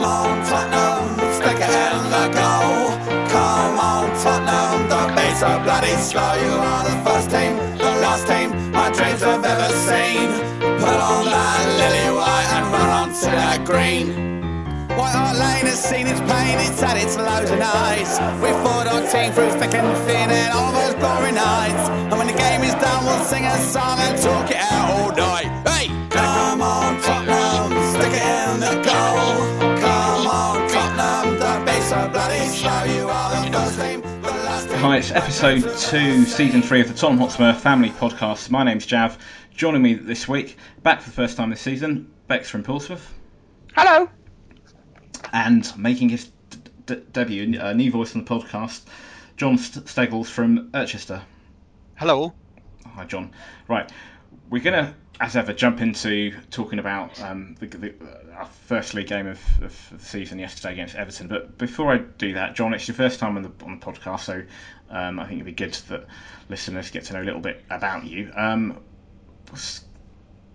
Come on, Tottenham, stick it in the goal. Come on, Tottenham, beats are bloody slow. You are the first team, the last team my dreams have ever seen. Put on that lily white and run that green. White Hart Lane has seen its pain, it's its and. We fought our team through thick and thin and all those glory nights. And when the game is done, we'll sing a song and talk it out all night. Hi, it's episode two, season three of the Tottenham Hotspur Family Podcast. My name's Jav. Joining me this week, back for the first time this season, Bex from Portsmouth, Hello. and making his d- d- debut, a new voice on the podcast, John St- Steggles from Urchester. Hello. Hi, John. Right, we're gonna, as ever, jump into talking about um, the, the, our first league game of, of the season yesterday against Everton. But before I do that, John, it's your first time on the on the podcast, so um, I think it'd be good that listeners get to know a little bit about you. Um,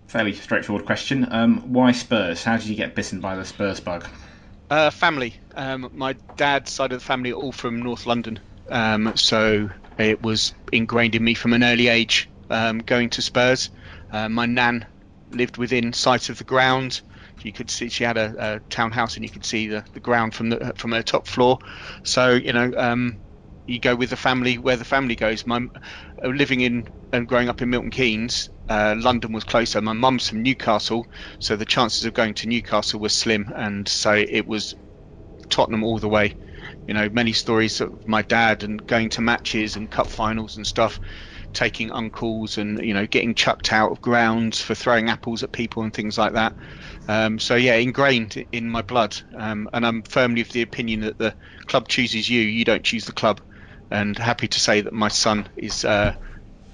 fairly straightforward question. Um, why Spurs? How did you get bitten by the Spurs bug? Uh, family. Um, my dad's side of the family all from North London, um, so it was ingrained in me from an early age going to Spurs. Uh, my nan lived within sight of the ground. You could see she had a, a townhouse, and you could see the, the ground from the from her top floor. So you know, um, you go with the family where the family goes. My uh, living in and growing up in Milton Keynes, uh, London was closer. My mum's from Newcastle, so the chances of going to Newcastle were slim, and so it was Tottenham all the way. You know, many stories of my dad and going to matches and cup finals and stuff, taking uncles and you know getting chucked out of grounds for throwing apples at people and things like that. Um, so yeah, ingrained in my blood, um, and I'm firmly of the opinion that the club chooses you, you don't choose the club. And happy to say that my son is uh,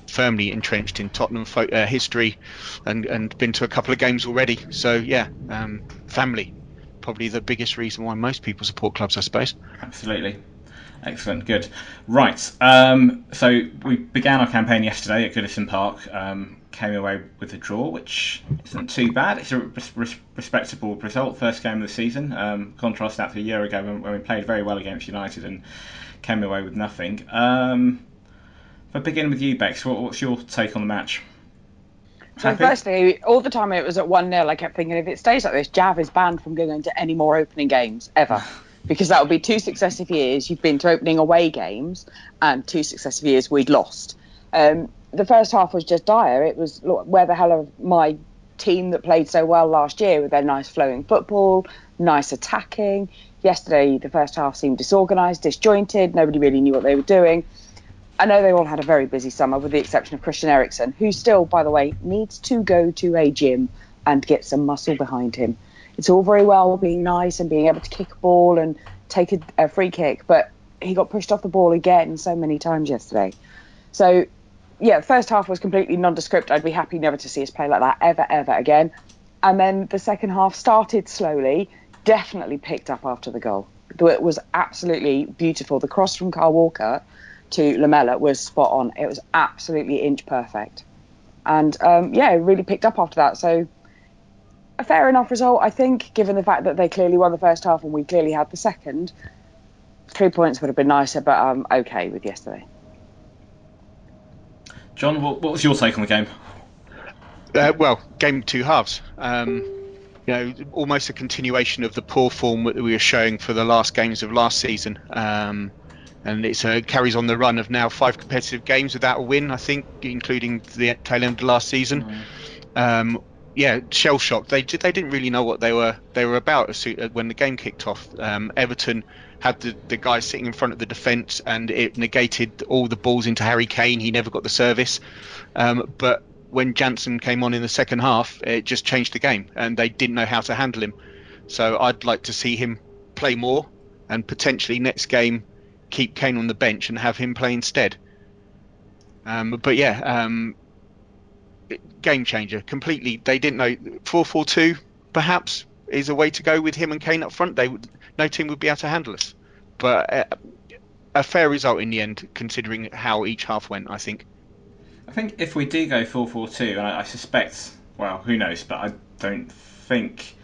firmly entrenched in Tottenham fo- uh, history, and and been to a couple of games already. So yeah, um, family, probably the biggest reason why most people support clubs, I suppose. Absolutely. Excellent, good. Right, um, so we began our campaign yesterday at Goodison Park. Um, came away with a draw, which isn't too bad. It's a res- res- respectable result, first game of the season. Um, contrast that to a year ago when, when we played very well against United and came away with nothing. Um, if I begin with you, Bex, what, what's your take on the match? So Happy? firstly, all the time it was at one 0 I kept thinking if it stays like this, Jav is banned from going to any more opening games ever, because that would be two successive years you've been to opening away games, and two successive years we'd lost. Um, the first half was just dire. It was look, where the hell are my team that played so well last year with their nice flowing football, nice attacking. Yesterday, the first half seemed disorganised, disjointed. Nobody really knew what they were doing. I know they all had a very busy summer, with the exception of Christian Eriksen, who still, by the way, needs to go to a gym and get some muscle behind him. It's all very well being nice and being able to kick a ball and take a, a free kick, but he got pushed off the ball again so many times yesterday. So, yeah, the first half was completely nondescript. I'd be happy never to see us play like that ever, ever again. And then the second half started slowly, definitely picked up after the goal. It was absolutely beautiful. The cross from Kyle Walker to Lamela was spot on. It was absolutely inch perfect. And um, yeah, it really picked up after that. So a fair enough result, I think, given the fact that they clearly won the first half and we clearly had the second. Three points would have been nicer, but I'm okay with yesterday. John, what, what was your take on the game? Uh, well, game two halves. Um, you know, almost a continuation of the poor form that we were showing for the last games of last season. Um, and it's, uh, it carries on the run of now five competitive games without a win, I think, including the tail end of last season. Um, yeah, shell shocked. They they didn't really know what they were they were about when the game kicked off. Um, Everton had the, the guy sitting in front of the defence, and it negated all the balls into Harry Kane. He never got the service. Um, but when Janssen came on in the second half, it just changed the game, and they didn't know how to handle him. So I'd like to see him play more, and potentially next game keep Kane on the bench and have him play instead. Um, but yeah, um, game changer completely. They didn't know four four two perhaps is a way to go with him and Kane up front. They would no team would be able to handle us. But uh, a fair result in the end, considering how each half went. I think. I think if we do go 4 4 2, and I, I suspect, well, who knows, but I don't think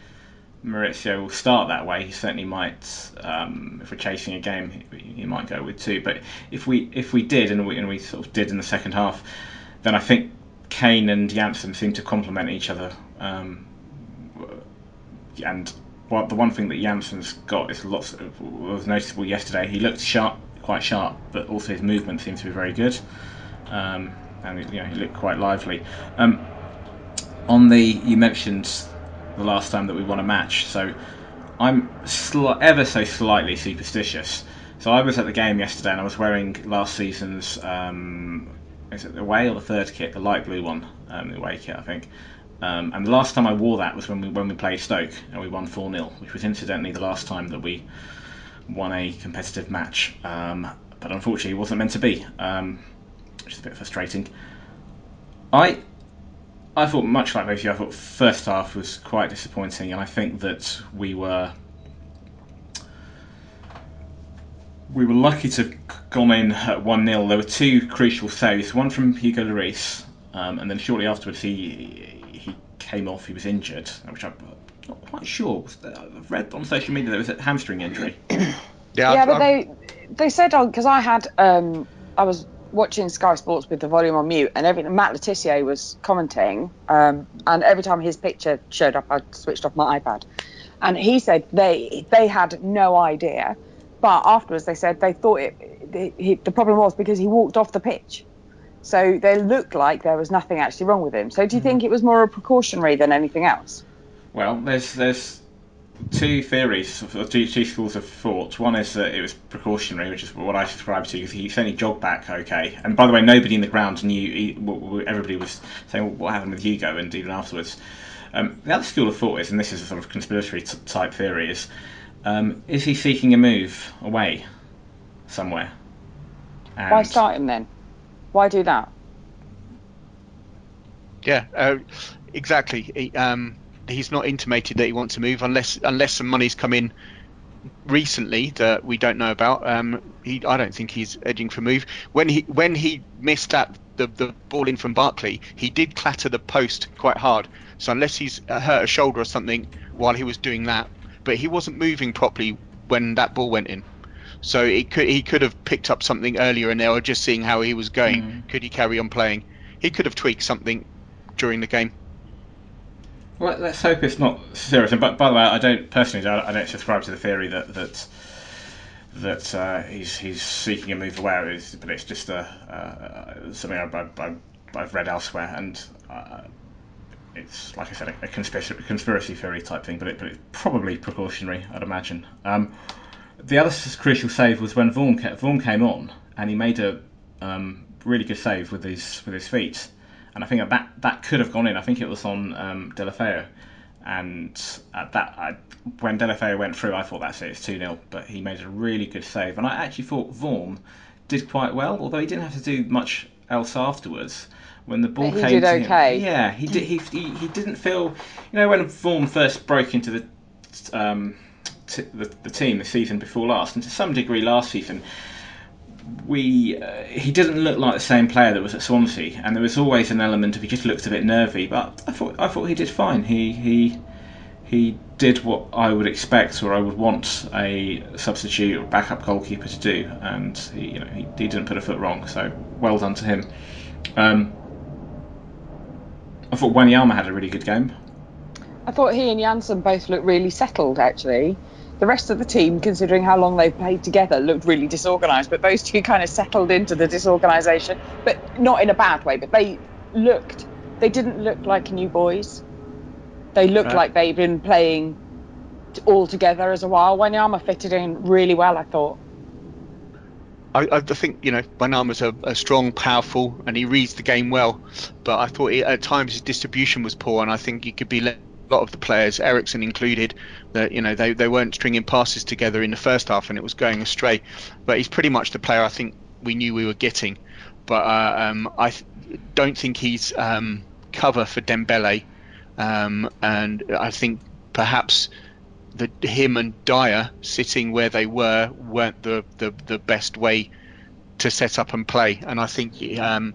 Mauricio will start that way. He certainly might, um, if we're chasing a game, he, he, might go with two. But if we if we did, and we, and we sort of did in the second half, then I think Kane and Janssen seem to complement each other. Um, and well, the one thing that Janssen's got is lots of, was noticeable yesterday. He looked sharp, quite sharp, but also his movement seemed to be very good, um, and you know, he looked quite lively. Um, on the you mentioned the last time that we won a match, so I'm sli- ever so slightly superstitious. So I was at the game yesterday, and I was wearing last season's um, is it the away or the third kit, the light blue one, um, the away kit, I think. Um, and the last time I wore that was when we when we played Stoke and we won 4 0, which was incidentally the last time that we won a competitive match. Um, but unfortunately, it wasn't meant to be, um, which is a bit frustrating. I I thought much like both of you, I thought first half was quite disappointing, and I think that we were we were lucky to have gone in at 1 0. There were two crucial saves, one from Hugo Lloris, um, and then shortly afterwards he he came off, he was injured, which I'm not quite sure. I've read on social media there was a hamstring injury. yeah, yeah, but they they said on because I had um, I was watching Sky Sports with the volume on mute, and every Matt Le Tissier was commenting, um, and every time his picture showed up, I switched off my iPad, and he said they they had no idea, but afterwards they said they thought it. The, he, the problem was because he walked off the pitch. So they looked like there was nothing actually wrong with him. So do you mm-hmm. think it was more a precautionary than anything else? Well, there's there's two theories, two, two schools of thought. One is that it was precautionary, which is what I subscribe to, because he certainly jogged back okay. And by the way, nobody in the ground knew. He, everybody was saying well, what happened with Hugo, and even afterwards. Um, the other school of thought is, and this is a sort of conspiratory t- type theory, is um, is he seeking a move away somewhere? And Why start him then? Why do that? Yeah, uh, exactly. He, um, he's not intimated that he wants to move unless unless some money's come in recently that we don't know about. Um, he, I don't think he's edging for move. When he when he missed that the the ball in from Barkley, he did clatter the post quite hard. So unless he's hurt a shoulder or something while he was doing that, but he wasn't moving properly when that ball went in. So it could he could have picked up something earlier, and they were just seeing how he was going. Mm. Could he carry on playing? He could have tweaked something during the game. Well, let's hope it's not serious. And but by the way, I don't personally, I don't subscribe to the theory that that that uh, he's he's seeking a move away. but it's just a, uh, something I've, I've, I've, read elsewhere, and uh, it's like I said, a, a conspiracy, conspiracy theory type thing. But it, but it's probably precautionary, I'd imagine. Um, the other crucial save was when Vorm, came on and he made a um, really good save with his with his feet, and I think that that could have gone in. I think it was on um, and at that I, when Deulofeu went through, I thought that's it, it's two 0 But he made a really good save, and I actually thought Vorm did quite well, although he didn't have to do much else afterwards. When the ball he came, did okay. Him, yeah, he did. He, he, he didn't feel, you know, when Vorm first broke into the um, t- the, the team the season before last, and to some degree last season, we uh, he didn't look like the same player that was at Swansea, and there was always an element of he just looked a bit nervy. But I thought I thought he did fine. He he he did what I would expect or I would want a substitute or backup goalkeeper to do, and he you know he, he didn't put a foot wrong. So well done to him. Um, I thought Wanyama had a really good game. I thought he and Janssen both looked really settled actually the rest of the team, considering how long they've played together, looked really disorganised. But those two kind of settled into the disorganisation, but not in a bad way. But they looked, they didn't look like new boys. They looked right. like they'd been playing all together as a while. Wanyama fitted in really well, I thought. I, I think you know Wanyama's a, a strong, powerful, and he reads the game well. But I thought he, at times his distribution was poor, and I think he could be let a lot of the players, Eriksen included, that you know they, they weren't stringing passes together in the first half and it was going astray. But he's pretty much the player I think we knew we were getting. But uh, um, I th- don't think he's um, cover for Dembele, um, and I think perhaps the him and Dier sitting where they were weren't the, the, the best way to set up and play. And I think um,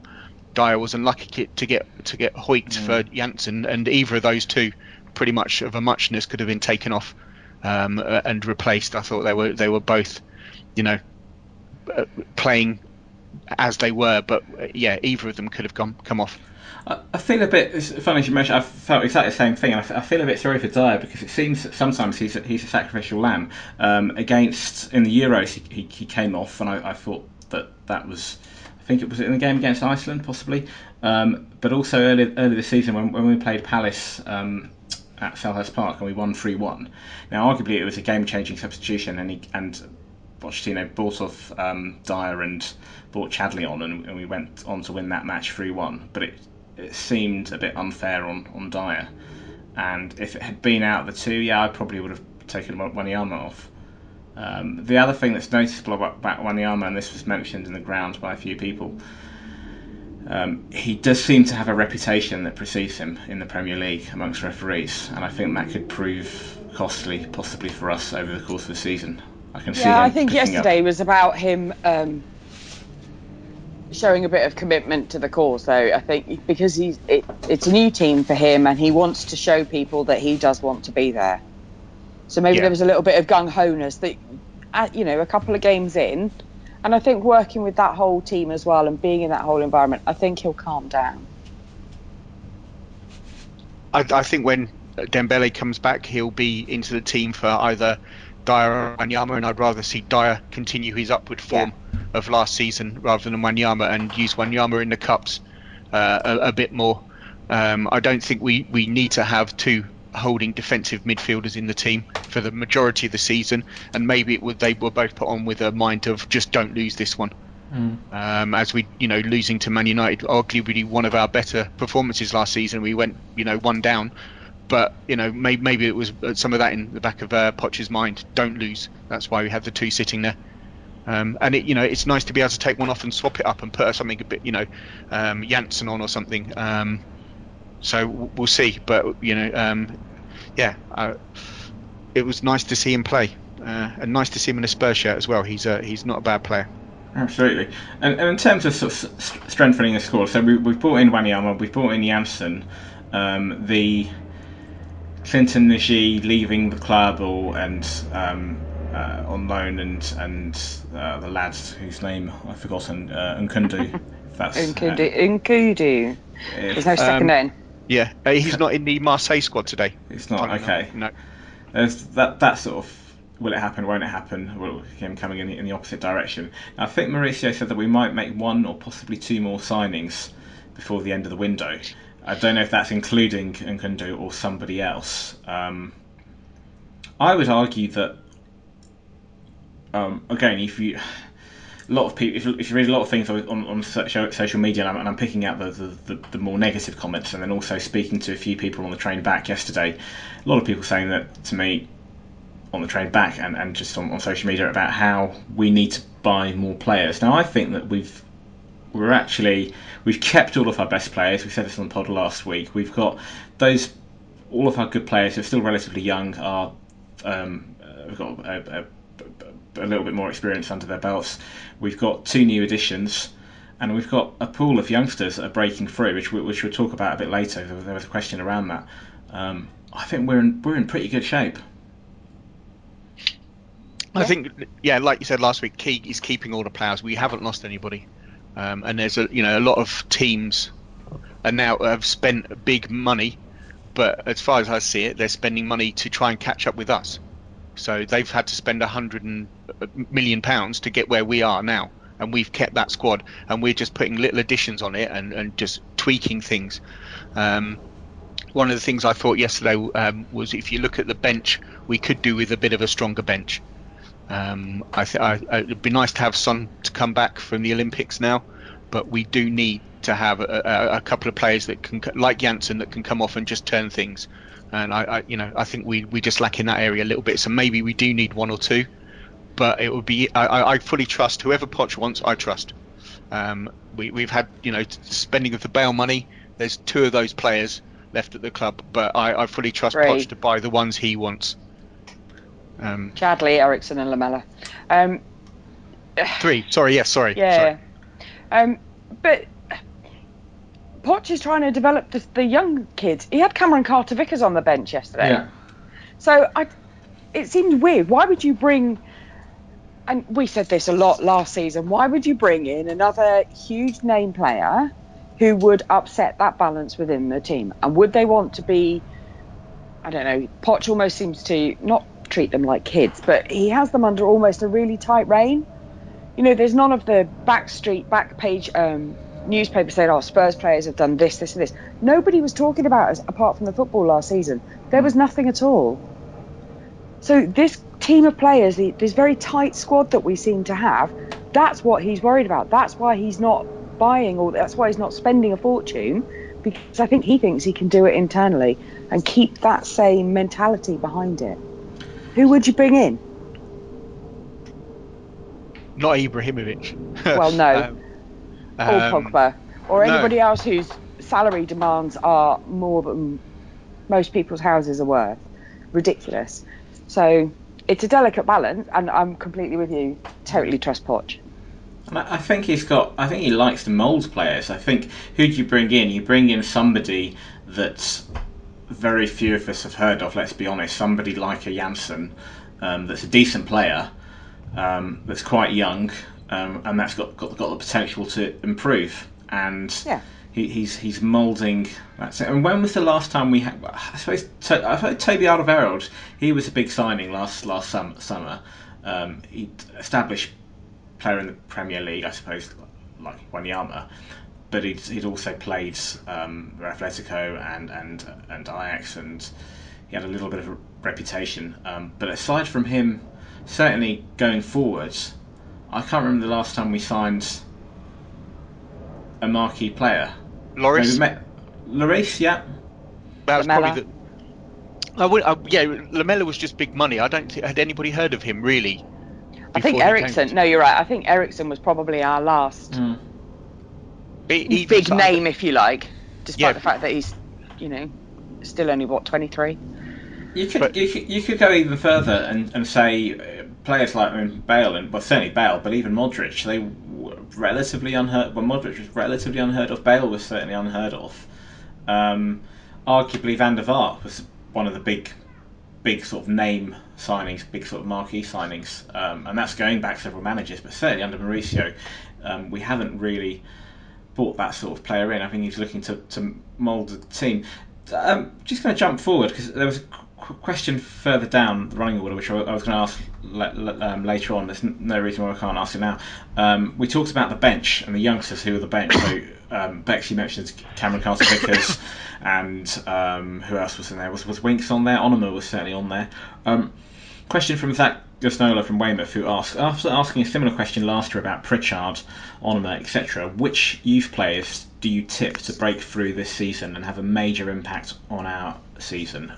Dier was unlucky to get to get hoiked mm. for Janssen, and either of those two pretty much of a muchness could have been taken off um, and replaced. I thought they were they were both, you know, uh, playing as they were, but uh, yeah, either of them could have come come off. I, I feel a bit. Funny as you mentioned. I felt exactly the same thing, I, I feel a bit sorry for Dier because it seems that sometimes he's a, he's a sacrificial lamb. Um, against in the Euros, he, he, he came off, and I, I thought that that was. I think it was in the game against Iceland, possibly. Um, but also earlier earlier this season when, when we played Palace um, at Selhurst Park and we won three one. Now, arguably, it was a game changing substitution, and he, and Pochettino bought off um, Dier and brought Chadli on, and, and we went on to win that match three one. But it it seemed a bit unfair on, on Dier. And if it had been out of the two, yeah, I probably would have taken Wanyama off. Um, the other thing that's noticeable about, Wanyama, and this was mentioned in the grounds by a few people, um, he does seem to have a reputation that precedes him in the Premier League amongst referees, and I think that could prove costly, possibly for us over the course of the season. I can see. yeah. I think yesterday up. was about him um, showing a bit of commitment to the cause, though. I think because he's it, it's a new team for him, and he wants to show people that he does want to be there. So maybe Yeah. there was a little bit of gung ho-ness that, uh, you know, a couple of games in, and I think working with that whole team as well and being in that whole environment, I think he'll calm down. I, I think when Dembele comes back, he'll be into the team for either Dier or Wanyama, and I'd rather see Dier continue his upward form of last season rather than Wanyama and use Wanyama in the cups uh, a, a bit more. Um, I don't think we, we need to have two holding defensive midfielders in the team for the majority of the season, and maybe it would, they were both put on with a mind of just don't lose this one. Um, as we, you know, losing to Man United, arguably one of our better performances last season. We went, you know, one down, but you know, maybe, maybe it was uh, some of that in the back of uh, Poch's mind. Don't lose. That's why we had the two sitting there. Um, and it, you know, it's nice to be able to take one off and swap it up and put something a bit, you know, um, on or something. Um, so we'll see. But you know, um, yeah, it was nice to see him play, uh, and nice to see him in a Spurs shirt as well. He's uh, he's not a bad player. Absolutely. And, and in terms of, sort of strengthening the squad, so we, we've brought in Wanyama, we've brought in Janssen. Um, the Clinton N'Jie leaving the club or and um, uh, on loan and and uh, the lad whose name I've forgotten, uh, Nkundu. That's N'Koudou, N'Koudou. uh, There's if no second Um, name. Yeah, uh, he's not in the Marseille squad today. it's not Funnily okay. enough. No. There's that that sort of will it happen, won't it happen? Well, him coming in the, in the opposite direction. I think Mauricio said that we might make one or possibly two more signings before the end of the window. I don't know if that's including Nkundu or somebody else. Um, I would argue that um, again, if you a lot of people, if, if you read a lot of things on, on, social, media, and I'm, and I'm picking out the, the, the, the more negative comments, and then also speaking to a few people on the train back yesterday, a lot of people saying that to me on the train back and, and just on, on social media about how we need to buy more players. Now, I think that we've we're actually we've kept all of our best players. We said this on the pod last week. We've got those all of our good players who are still relatively young are um, uh, we've got a, a, a little bit more experience under their belts. We've got two new additions, and we've got a pool of youngsters that are breaking through, which we, which we'll talk about a bit later. There was- a question around that. Um, I think we're in we're in pretty good shape. I think, yeah, like you said last week, key is keeping all the players. We haven't lost anybody, um, and there's a you know a lot of teams, and now have spent big money, but as far as I see it, they're spending money to try and catch up with us. So they've had to spend a hundred a million pounds to get where we are now, and we've kept that squad, and we're just putting little additions on it and, and just tweaking things. Um, one of the things I thought yesterday um, was if you look at the bench, we could do with a bit of a stronger bench. Um, I th- I, I- it'd be nice to have Son to come back from the Olympics now, but we do need to have a, a, a couple of players that can, like Janssen, that can come off and just turn things. And I, I, you know, I think we, we just lack in that area a little bit. So maybe we do need one or two, but it would be. I, I fully trust whoever Poch wants. I trust. Um, we, we've had, you know, spending of the Bale money. There's two of those players left at the club, but I, I fully trust Three. Poch to buy the ones he wants. Um, Chadli, Eriksen, and Lamela. Um, three. Sorry. Yes. sorry. yeah. Sorry. Um, but Poch is trying to develop the, the young kids. He had Cameron Carter Vickers on the bench yesterday. Yeah. So I, it seems weird. Why would you bring? And we said this a lot last season. Why would you bring in another huge name player who would upset that balance within the team? And would they want to be? I don't know. Poch almost seems to not treat them like kids, but he has them under almost a really tight rein. You know, there's none of the backstreet, back page um, newspapers saying, "Oh, Spurs players have done this, this, and this." Nobody was talking about us apart from the football last season. There was nothing at all. So this team of players, the- this very tight squad that we seem to have, that's what he's worried about. That's why he's not buying, or that's why he's not spending a fortune, because I think he thinks he can do it internally and keep that same mentality behind it. Who would you bring in? Not Ibrahimovic. Well, no. Um, Or um, Pogba, or no. anybody else whose salary demands are more than most people's houses are worth. Ridiculous. So it's a delicate balance, and I'm completely with you. Totally trust Poch. And I I think he's got. I think he likes to mould players. I think who do you bring in? You bring in somebody that very few of us have heard of. Let's be honest. Somebody like a Janssen, um, that's a decent player, um, that's quite young, um, and that's got, got got the potential to improve. And Yeah. he, he's he's moulding. That's it. And when was the last time we had? I suppose to, I heard Toby Alderweireld. He was a big signing last last sum, summer. Um, he established player in the Premier League, I suppose, like Wanyama. But he'd, he'd also played um, Atletico and, and and Ajax, and he had a little bit of a reputation. Um, but aside from him, certainly going forwards, I can't remember the last time we signed a marquee player. Lloris. Maybe Me- yeah. That was Lamela. probably the. I would, I, yeah, Lamela was just big money. I don't think had anybody heard of him really. I think before Eriksen. to- No, you're right. I think Eriksen was probably our last hmm. He- he big was- name, if you like, despite Yeah. the fact that he's, you know, still only what 23. You could, But- you could you could go even further and, and say players like mean, Bale and well certainly Bale, but even Modric, they were relatively unheard. Well, Modric was relatively unheard of. Bale was certainly unheard of. Um, arguably, Van der Vaart was one of the big, big sort of name signings, big sort of marquee signings, um, and that's going back several managers. But certainly under Mauricio, um, we haven't really brought that sort of player in. I think he's looking to, to mould the team. Um, just going to jump forward because there was question further down the running order which I, I was going to ask um, later on. There's n- no reason why I can't ask it now. Um, we talked about the bench and the youngsters who are the bench. So um, Bex, you mentioned Cameron Carter Vickers and um, who else was in there? Was, was Winks on there? Onomah was certainly on there. Um, Question from Zach Gusnola from Weymouth, who asked, after asking a similar question last year about Pritchard, Onomah, etc., which youth players do you tip to break through this season and have a major impact on our season?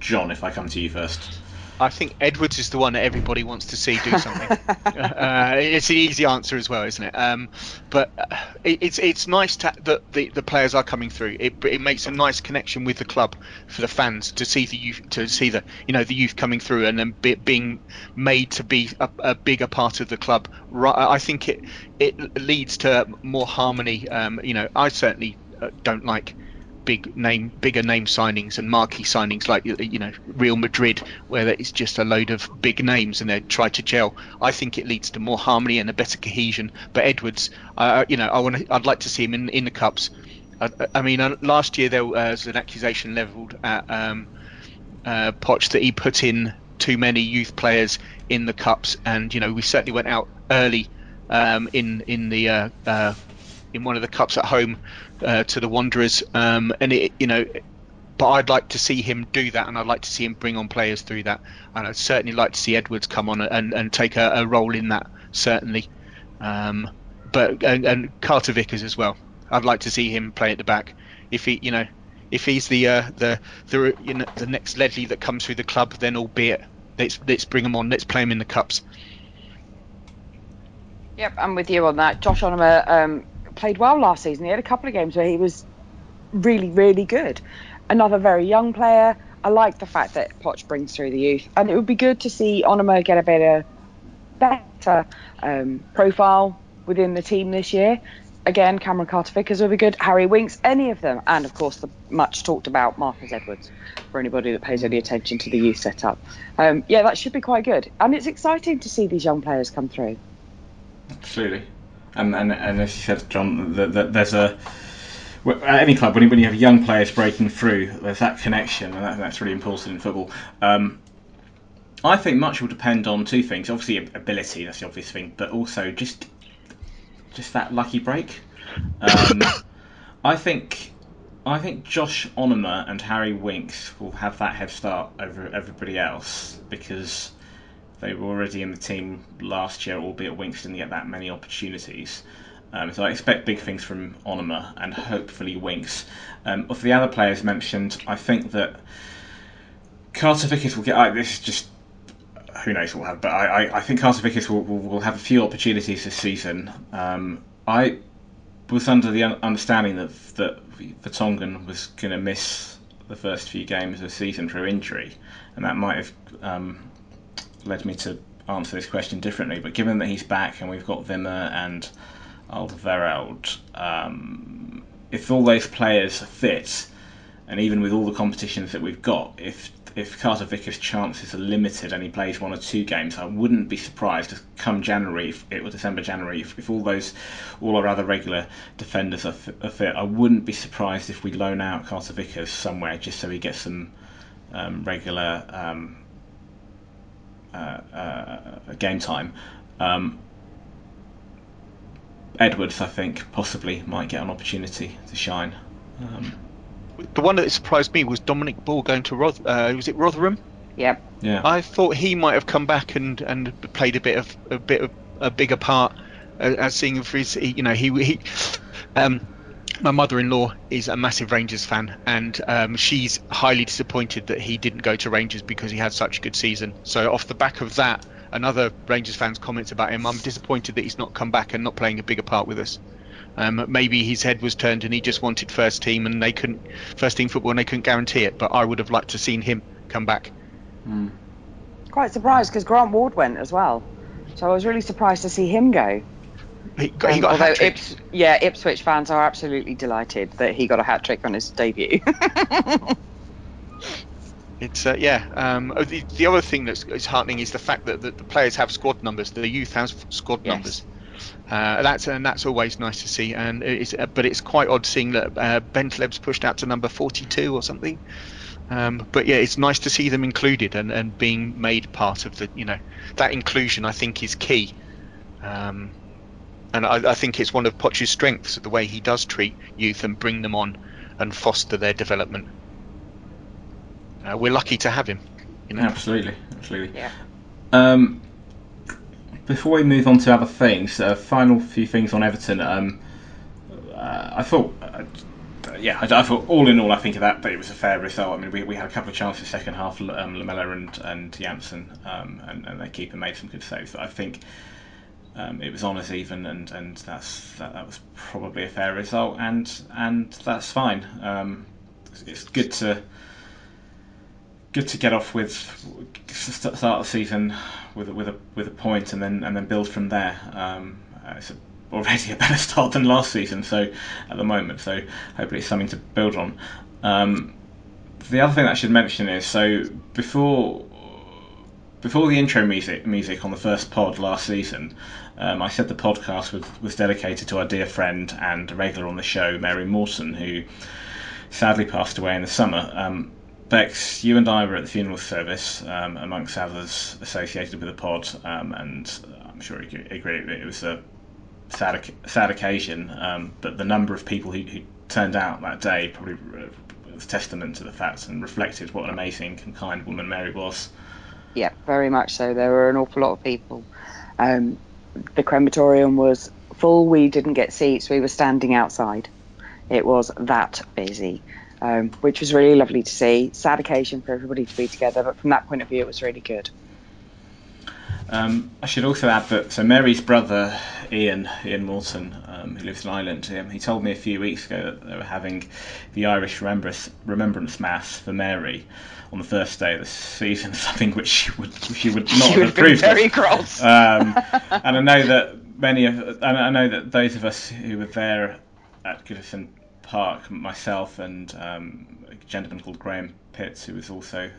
John, if I come to you first. I think Edwards is the one that everybody wants to see do something. uh, it's an easy answer as well, isn't it? Um, but uh, it, it's it's nice to, that the, the players are coming through. It, it makes a nice connection with the club for the fans to see the youth to see the you know the youth coming through and then be, being made to be a, a bigger part of the club. I think it it leads to more harmony. Um, you know, I certainly uh, don't like big name, bigger name signings and marquee signings like you know Real Madrid, where it's just a load of big names and they try to gel. I think it leads to more harmony and a better cohesion. But Edwards, uh, you know, I want I'd like to see him in in the cups. I, I mean, uh, last year there was an accusation levelled at um, uh, Poch that he put in too many youth players in the cups, and you know we certainly went out early um, in in the uh, uh, in one of the cups at home uh, to the Wanderers, um, and it you know. But I'd like to see him do that, and I'd like to see him bring on players through that, and I'd certainly like to see Edwards come on and, and take a, a role in that certainly. Um, but and, and Carter Vickers as well. I'd like to see him play at the back. If he, you know, if he's the uh, the the you know the next Ledley that comes through the club, then albeit let's let's bring him on. Let's play him in the cups. Yep, I'm with you on that. Josh Onomah um, played well last season. He had a couple of games where he was really, really good. Another very young player. I like the fact that Poch brings through the youth, and it would be good to see Onomah get a better, better um, profile within the team this year. again, Cameron Carter Vickers will be good. Harry Winks, any of them, and of course the much talked about Marcus Edwards for anybody that pays any attention to the youth setup. Um, yeah, that should be quite good, and it's exciting to see these young players come through. Absolutely, and and, and as you said, John, the, there's a at any club when you, when you have young players breaking through, there's that connection, and that, that's really important in football. Um, I think much will depend on two things. Obviously, ability, that's the obvious thing, but also just just that lucky break. Um, I think I think Josh Onomah and Harry Winks will have that head start over everybody else because they were already in the team last year, albeit Winks didn't get that many opportunities. Um, so I expect big things from Onomah and hopefully Winks. Um, of the other players mentioned, I think that Carter Vickers will get. Uh, this is just who knows what will happen, but I, I, I think Carter Vickers will, will, will, have a few opportunities this season. Um, I was under the understanding that that Vertonghen was going to miss the first few games of the season through injury, and that might have um, led me to answer this question differently. But given that he's back and we've got Wimmer and Alderweireld, um, if all those players fit, and even with all the competitions that we've got, if if Carter Vickers' chances are limited and he plays one or two games, I wouldn't be surprised come January, if it was December, January, if, if all those, all our other regular defenders are, f- are, fit, I wouldn't be surprised if we loan out Carter Vickers somewhere just so he gets some um, regular um, game time. Um, Edwards, I think, possibly might get an opportunity to shine. Um, the one that surprised me was Dominic Ball going to Roth. Uh, was it Rotherham? Yep. Yeah. I thought he might have come back and, and played a bit of a bit of a bigger part uh, as seeing for his, you know, he he. Um, my mother-in-law is a massive Rangers fan, and um, she's highly disappointed that he didn't go to Rangers because he had such a good season. So off the back of that, another Rangers fans comments about him. I'm disappointed that he's not come back and not playing a bigger part with us. Um, maybe his head was turned and he just wanted first team and they couldn't first team football and they couldn't guarantee it. But I would have liked to seen him come back. Mm. Quite surprised because Grant Ward went as well, so I was really surprised to see him go. He got, um, he got although Ips, yeah, Ipswich fans are absolutely delighted that he got a hat trick on his debut. It's uh, yeah. Um, oh, the, the, other thing that's is heartening is the fact that, that the players have squad numbers. The youth has squad yes. numbers. Uh, that's and that's always nice to see. And it's uh, but it's quite odd seeing that uh, pushed out to number 42 or something. Um, but yeah, it's nice to see them included and, and being made part of the you know that inclusion. I think is key. Um, and I, I, think it's one of Poch's strengths the way he does treat youth and bring them on and foster their development. Uh, we're lucky to have him. You know? Absolutely, absolutely. Yeah. Um, before we move on to other things, uh, final few things on Everton. Um, uh, I thought, uh, yeah, I, I, thought all in all, I think of that, but it was a fair result. I mean, we, we had a couple of chances second half, um, Lamela and and Janssen, um, and, and their keeper made some good saves. But I think um, it was on as even, and and that's that, that was probably a fair result, and and that's fine. Um, it's good to good to get off with start the season with with a with a point and then and then build from there. Um, it's a, already a better start than last season, so at the moment, so hopefully it's something to build on. Um, the other thing I should mention is so before before the intro music music on the first pod last season, um, I said the podcast was, was dedicated to our dear friend and regular on the show, Mary Morton, who sadly passed away in the summer. Um, Bex, you and I were at the funeral service, um, amongst others associated with the pod, um, and I'm sure you agree it was a sad, sad occasion. Um, but the number of people who, who, turned out that day probably was testament to the fact and reflected what an amazing and kind woman Mary was. Yeah, very much so. There were an awful lot of people. Um, the crematorium was full. We didn't get seats. We were standing outside. It was that busy um, which was really lovely to see. Sad occasion for everybody to be together, but from that point of view, it was really good. Um, I should also add that so Mary's brother Ian Ian Morton, um, who lives in Ireland, um, he told me a few weeks ago that they were having the Irish Remembrance, Remembrance Mass for Mary on the first day of the season, something which she would she would not she have approved. Very of. cross. Um, and I know that many of I know that those of us who were there at Goodison Park, myself and um, a gentleman called Graham Pitts, who was also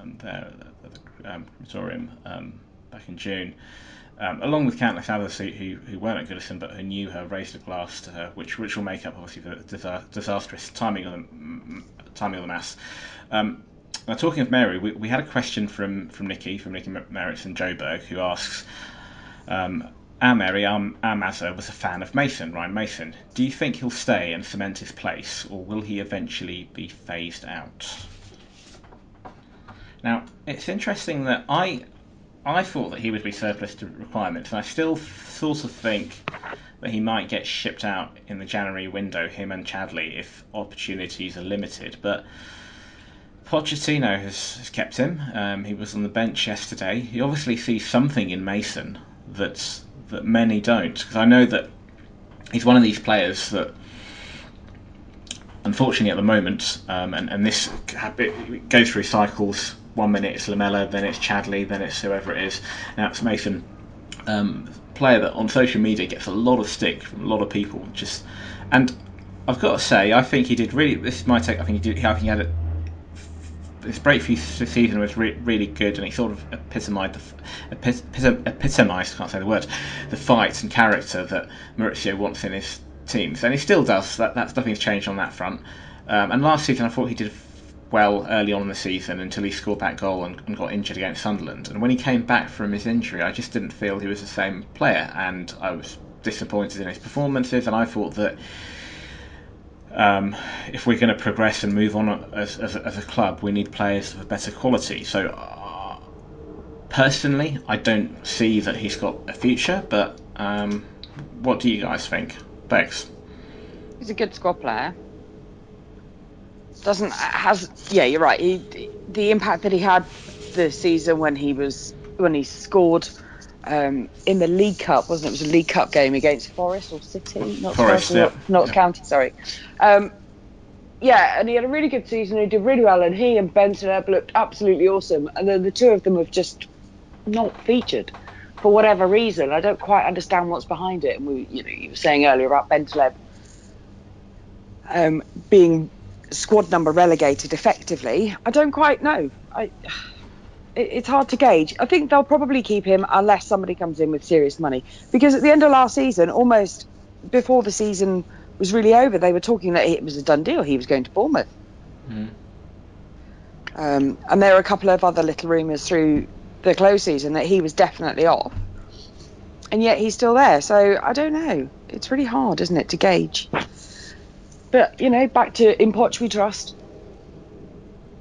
um, there at the um, crematorium um, back in June, um, along with countless others who, who, who, weren't at Goodison but who knew her, raised a glass to her, which which will make up obviously for the disastrous timing of the timing of the mass. Um, now, talking of Mary, we, we had a question from from Nikki from Nikki Merritts and Joburg who asks. Um, our Mary, our, our Mazza, was a fan of Mason, Ryan Mason. Do you think he'll stay and cement his place, or will he eventually be phased out? Now, it's interesting that I I thought that he would be surplus to requirements, and I still sort of think that he might get shipped out in the January window, him and Chadli, if opportunities are limited. But Pochettino has, has kept him. Um, he was on the bench yesterday. He obviously sees something in Mason that that many don't, because I know that he's one of these players that unfortunately at the moment, um, and, and this goes through cycles one minute it's Lamela, then it's Chadli, then it's whoever it is. Now it's Mason. Um, player that on social media gets a lot of stick from a lot of people. Just and I've got to say, I think he did really. This is my take. I think he did. I think he had a, his breakthrough season was re- really good, and he sort of epitomised, the, epitomised, can't say the word, the fight and character that Mauricio wants in his teams, and he still does. That that's nothing's changed on that front. Um, and last season, I thought he did well early on in the season until he scored that goal and, and, got injured against Sunderland. And when he came back from his injury, I just didn't feel he was the same player, and I was disappointed in his performances. And I thought that um, if we're going to progress and move on as, as, as, a club, we need players of a better quality. So. Uh, personally, I don't see that he's got a future, but um, what do you guys think? Bex? He's a good squad player doesn't has yeah you're right he, the impact that he had the season when he was when he scored um, in the League Cup wasn't it? It was a League Cup game against Forest or City, not Forest, yeah. not, yeah. County. Sorry. Um, yeah, and he had a really good season. He did really well, and he and Bentaleb looked absolutely awesome. And then the two of them have just not featured for whatever reason. I don't quite understand what's behind it. And we, you know, you were saying earlier about Bentaleb um, being squad number relegated effectively, I don't quite know. I, it, it's hard to gauge. I think they'll probably keep him unless somebody comes in with serious money. Because at the end of last season, almost before the season was really over, they were talking that it was a done deal. He was going to Bournemouth. Mm. Um, and there were a couple of other little rumours through the close season that he was definitely off. And yet he's still there. So I don't know. It's really hard, isn't it, to gauge. But you know, back to in Poch we trust.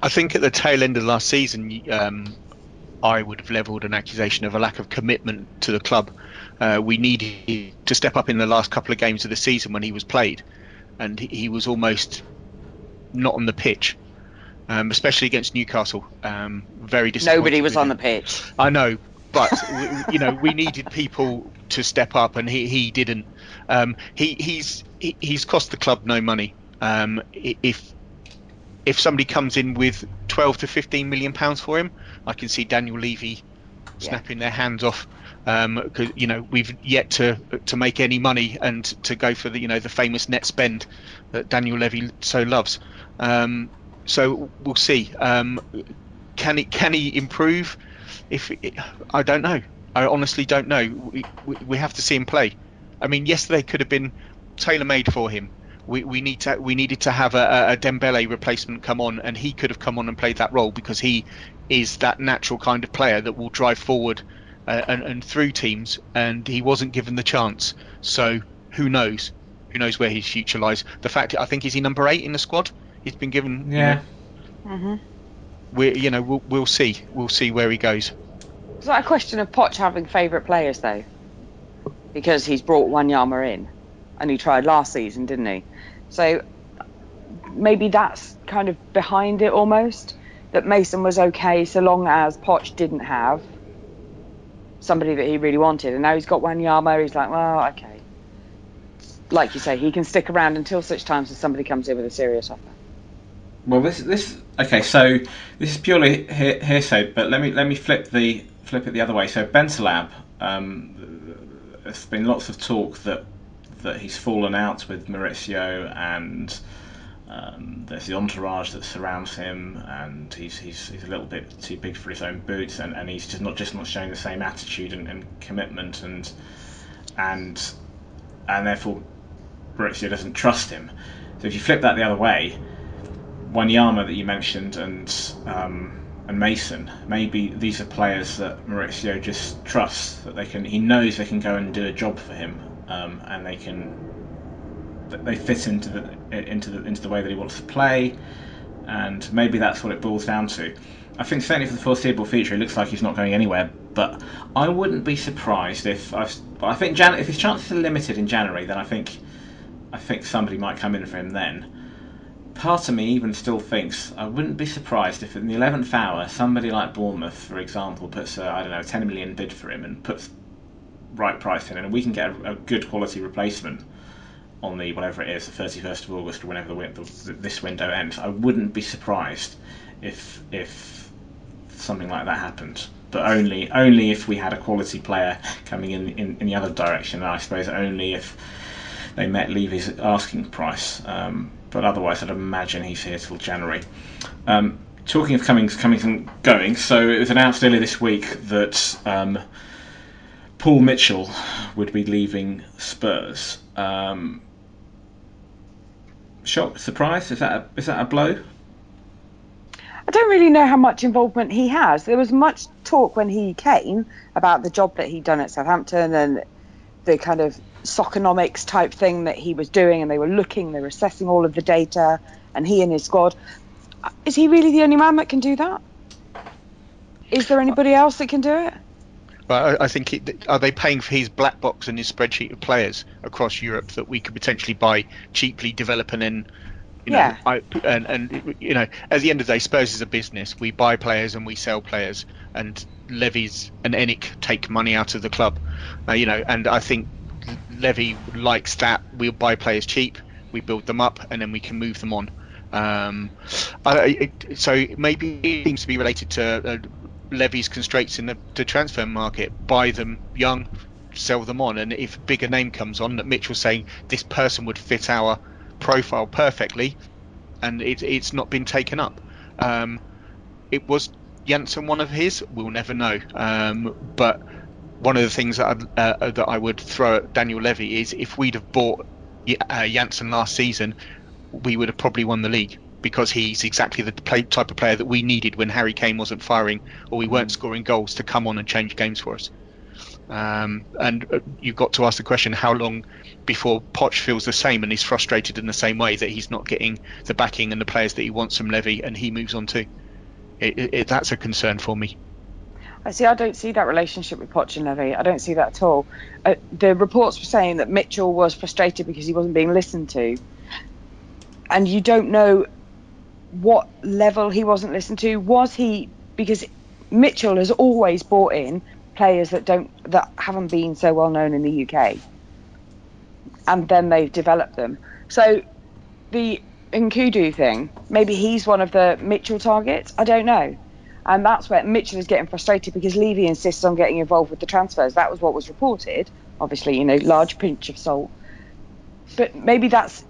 I think at the tail end of last season, um, I would have levelled an accusation of a lack of commitment to the club. Uh, we needed to step up in the last couple of games of the season when he was played, and he was almost not on the pitch, um, especially against Newcastle. Um, very disappointing. Nobody was on the pitch. I know, but you know we needed people to step up, and he, he didn't. Um, he he's he, he's cost the club no money. Um, if if somebody comes in with 12 to 15 million pounds for him, I can see Daniel Levy snapping yeah. their hands off because um, you know we've yet to to make any money and to go for the you know the famous net spend that Daniel Levy so loves. Um, so we'll see. Um, can he can he improve? If I don't know, I honestly don't know. We, we, we have to see him play. I mean, yesterday could have been tailor made for him. We, we need to we needed to have a, a Dembele replacement come on, and he could have come on and played that role because he is that natural kind of player that will drive forward uh, and, and through teams, and he wasn't given the chance. So who knows? Who knows where his future lies? The fact I think is he number eight in the squad. He's been given. Yeah. You know, mm-hmm. We you know we'll, we'll see we'll see where he goes. Is that a question of Poch having favourite players though? Because he's brought Wanyama in and he tried last season, didn't he? So maybe that's kind of behind it almost. That Mason was okay so long as Poch didn't have somebody that he really wanted, and now he's got Wanyama. He's like, well, okay. Like you say, he can stick around until such times as somebody comes in with a serious offer. Well, this this okay. So this is purely he- hearsay, but let me let me flip the flip it the other way. So Bentaleb, um, there's been lots of talk that that he's fallen out with Mauricio and um, there's the entourage that surrounds him, and he's, he's, he's a little bit too big for his own boots, and, and he's just not just not showing the same attitude and, and commitment, and and and therefore Mauricio doesn't trust him. So if you flip that the other way, Wanyama that you mentioned and um, and Mason, maybe these are players that Mauricio just trusts that they can. He knows they can go and do a job for him, um, and they can they fit into the into the into the way that he wants to play, and maybe that's what it boils down to. I think certainly for the foreseeable future, it looks like he's not going anywhere. But I wouldn't be surprised if I. I think Jan, if his chances are limited in January, then I think I think somebody might come in for him then. Part of me even still thinks I wouldn't be surprised if in the eleventh hour somebody like Bournemouth, for example, puts a I don't know ten million bid for him and puts right pricing, and we can get a, a good quality replacement on the whatever it is, the 31st of August or whenever the, the, this window ends, I wouldn't be surprised if if something like that happened. But only only if we had a quality player coming in in, in the other direction. And I suppose only if they met Levy's asking price. Um, but otherwise, I'd imagine he's here till January. Um, talking of comings, comings and going, so it was announced earlier this week that um, Paul Mitchell would be leaving Spurs. Um, shock, surprise? Is that a, is that a blow? I don't really know how much involvement he has. There was much talk when he came about the job that he'd done at Southampton and the kind of Soccernomics type thing that he was doing, and they were looking, they were assessing all of the data, and he and his squad. Is he really the only man that can do that? Is there anybody else that can do it? But I think it, are they paying for his black box and his spreadsheet of players across Europe that we could potentially buy cheaply, develop, and then you know, Yeah. I, and and you know, at the end of the day, Spurs is a business. We buy players and we sell players, and Levy's and ENIC take money out of the club. Uh, you know, and I think Levy likes that. We'll buy players cheap, we build them up, and then we can move them on. Um, I, it, so maybe it seems to be related to Levy's constraints in the, the transfer market. Buy them young, sell them on, and if a bigger name comes on, that Mitchell's saying this person would fit our profile perfectly, and it, it's not been taken up. Um, it was Janssen one of his. We'll never know. Um, but one of the things that I'd, uh, that I would throw at Daniel Levy is if we'd have bought uh, Janssen last season, we would have probably won the league because he's exactly the play, type of player that we needed when Harry Kane wasn't firing or we weren't scoring goals to come on and change games for us. Um, and uh, you've got to ask the question: How long before Poch feels the same and he's frustrated in the same way that he's not getting the backing and the players that he wants from Levy, and he moves on too? It, it, it, that's a concern for me. I see. I don't see that relationship with Poch and Levy. I don't see that at all. Uh, the reports were saying that Mitchell was frustrated because he wasn't being listened to, and you don't know what level he wasn't listened to. Was he because Mitchell has always brought in players that don't that haven't been so well known in the UK, and then they've developed them. So the N'Koudou thing, maybe he's one of the Mitchell targets. I don't know. And that's where Mitchell is getting frustrated because Levy insists on getting involved with the transfers. That was what was reported. Obviously, you know, large pinch of salt. But maybe that's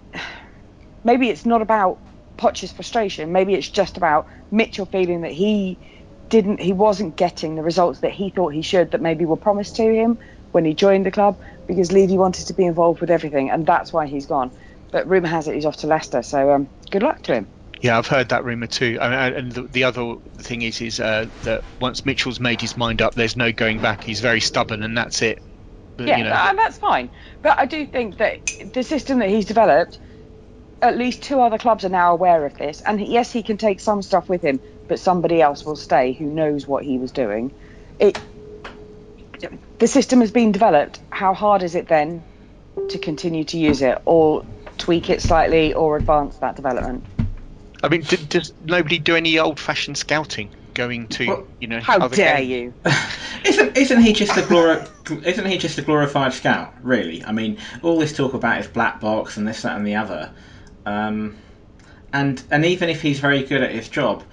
maybe it's not about Poch's frustration. Maybe it's just about Mitchell feeling that he didn't he wasn't getting the results that he thought he should that maybe were promised to him when he joined the club because Levy wanted to be involved with everything and that's why he's gone. But rumour has it he's off to Leicester, so um, good luck to him. Yeah, I've heard that rumor too. I mean, and the, the other thing is, is uh, that once Mitchell's made his mind up, there's no going back. He's very stubborn, and that's it. But, Yeah, you know, and that's fine. But I do think that the system that he's developed, at least two other clubs are now aware of this. And yes, he can take some stuff with him, but somebody else will stay who knows what he was doing. It, the system has been developed. How hard is it then to continue to use it, or tweak it slightly, or advance that development? I mean, d- does nobody do any old-fashioned scouting? Going to, Well, you know, How other dare games? you? isn't isn't he just a glori- isn't he just a glorified scout? Really? I mean, all this talk about his black box and this, that, and the other, um, and and even if he's very good at his job,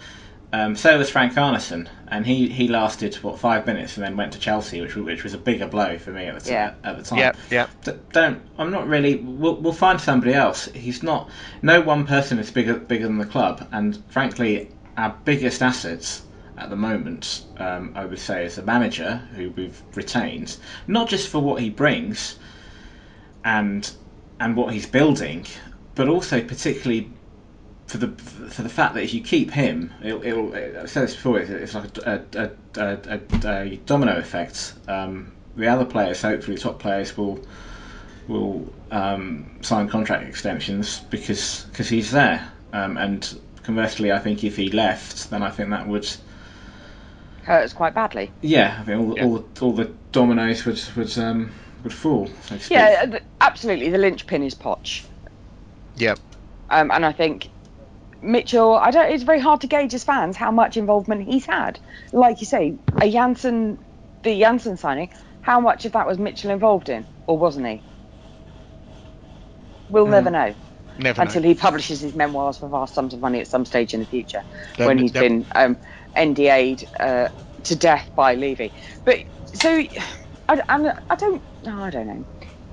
Um, so was Frank Arnesen, and he, he lasted what five minutes and then went to Chelsea, which was- which was a bigger blow for me at the, t- Yeah. at the time. Yeah, yeah. D- don't I'm not really. We'll, we'll find somebody else. He's not. No one person is bigger bigger than the club, and frankly, our biggest assets at the moment, um, I would say, is the manager who we've retained, not just for what he brings, and and what he's building, but also particularly for the for the fact that if you keep him, it'll, it'll I've said this before. It's, it's like a, a, a, a, a domino effect. Um, the other players, hopefully, top players will will um, sign contract extensions because cause he's there. Um, and conversely, I think if he left, then I think that would Hurt us quite badly. yeah, I think all, Yeah. all the all the dominoes would would um, would fall. So to speak. Yeah, absolutely. The linchpin is Poch. Yeah. Um, and I think Mitchell, I don't. It's very hard to gauge as fans how much involvement he's had. Like you say, a Janssen, the Janssen signing, how much of that was Mitchell involved in, or wasn't he? We'll never know Never until know. he publishes his memoirs for vast sums of money at some stage in the future, They'll- when he's they'll- been um, NDA'd uh, to death by Levy. But so I, I'm, I don't. No, I don't know.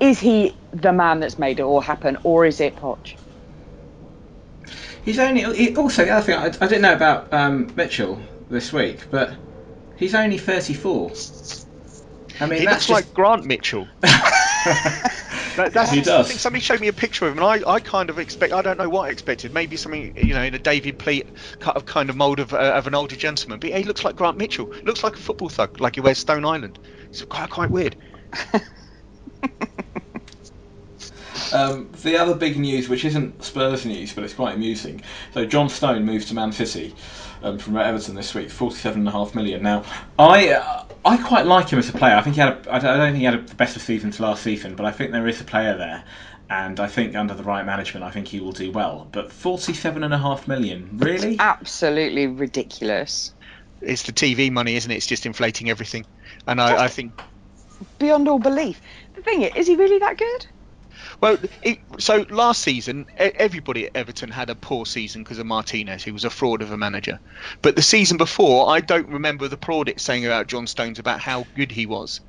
Is he the man that's made it all happen, or is it Poch? He's only. He, also, the other thing I, I didn't know about um, Mitchell this week, but he's only 34. I mean, He that's looks just, like Grant Mitchell. That, that's He I does. think somebody showed me a picture of him, and I, I kind of expect. I don't know what I expected. Maybe something, you know, in a David Pleat cut of kind of mould of, uh, of an older gentleman. But yeah, he looks like Grant Mitchell. Looks like a football thug, like he wears Stone Island. It's quite quite weird. Um, the other big news, which isn't Spurs news, but it's quite amusing. So John Stone moved to Man City um, from Everton this week, forty-seven and a half million. Now, I uh, I quite like him as a player. I think he had. A, I don't I don't think he had a, the best of seasons last season, but I think there is a player there. And I think under the right management, I think he will do well. But forty-seven and a half million, really? Absolutely ridiculous. It's the TV money, isn't it? It's just inflating everything. And I, I think Beyond all belief. The thing is, is he really that good? Well, it, so last season, everybody at Everton had a poor season because of Martinez, who was a fraud of a manager. But the season before, I don't remember the plaudits saying about John Stones about how good he was.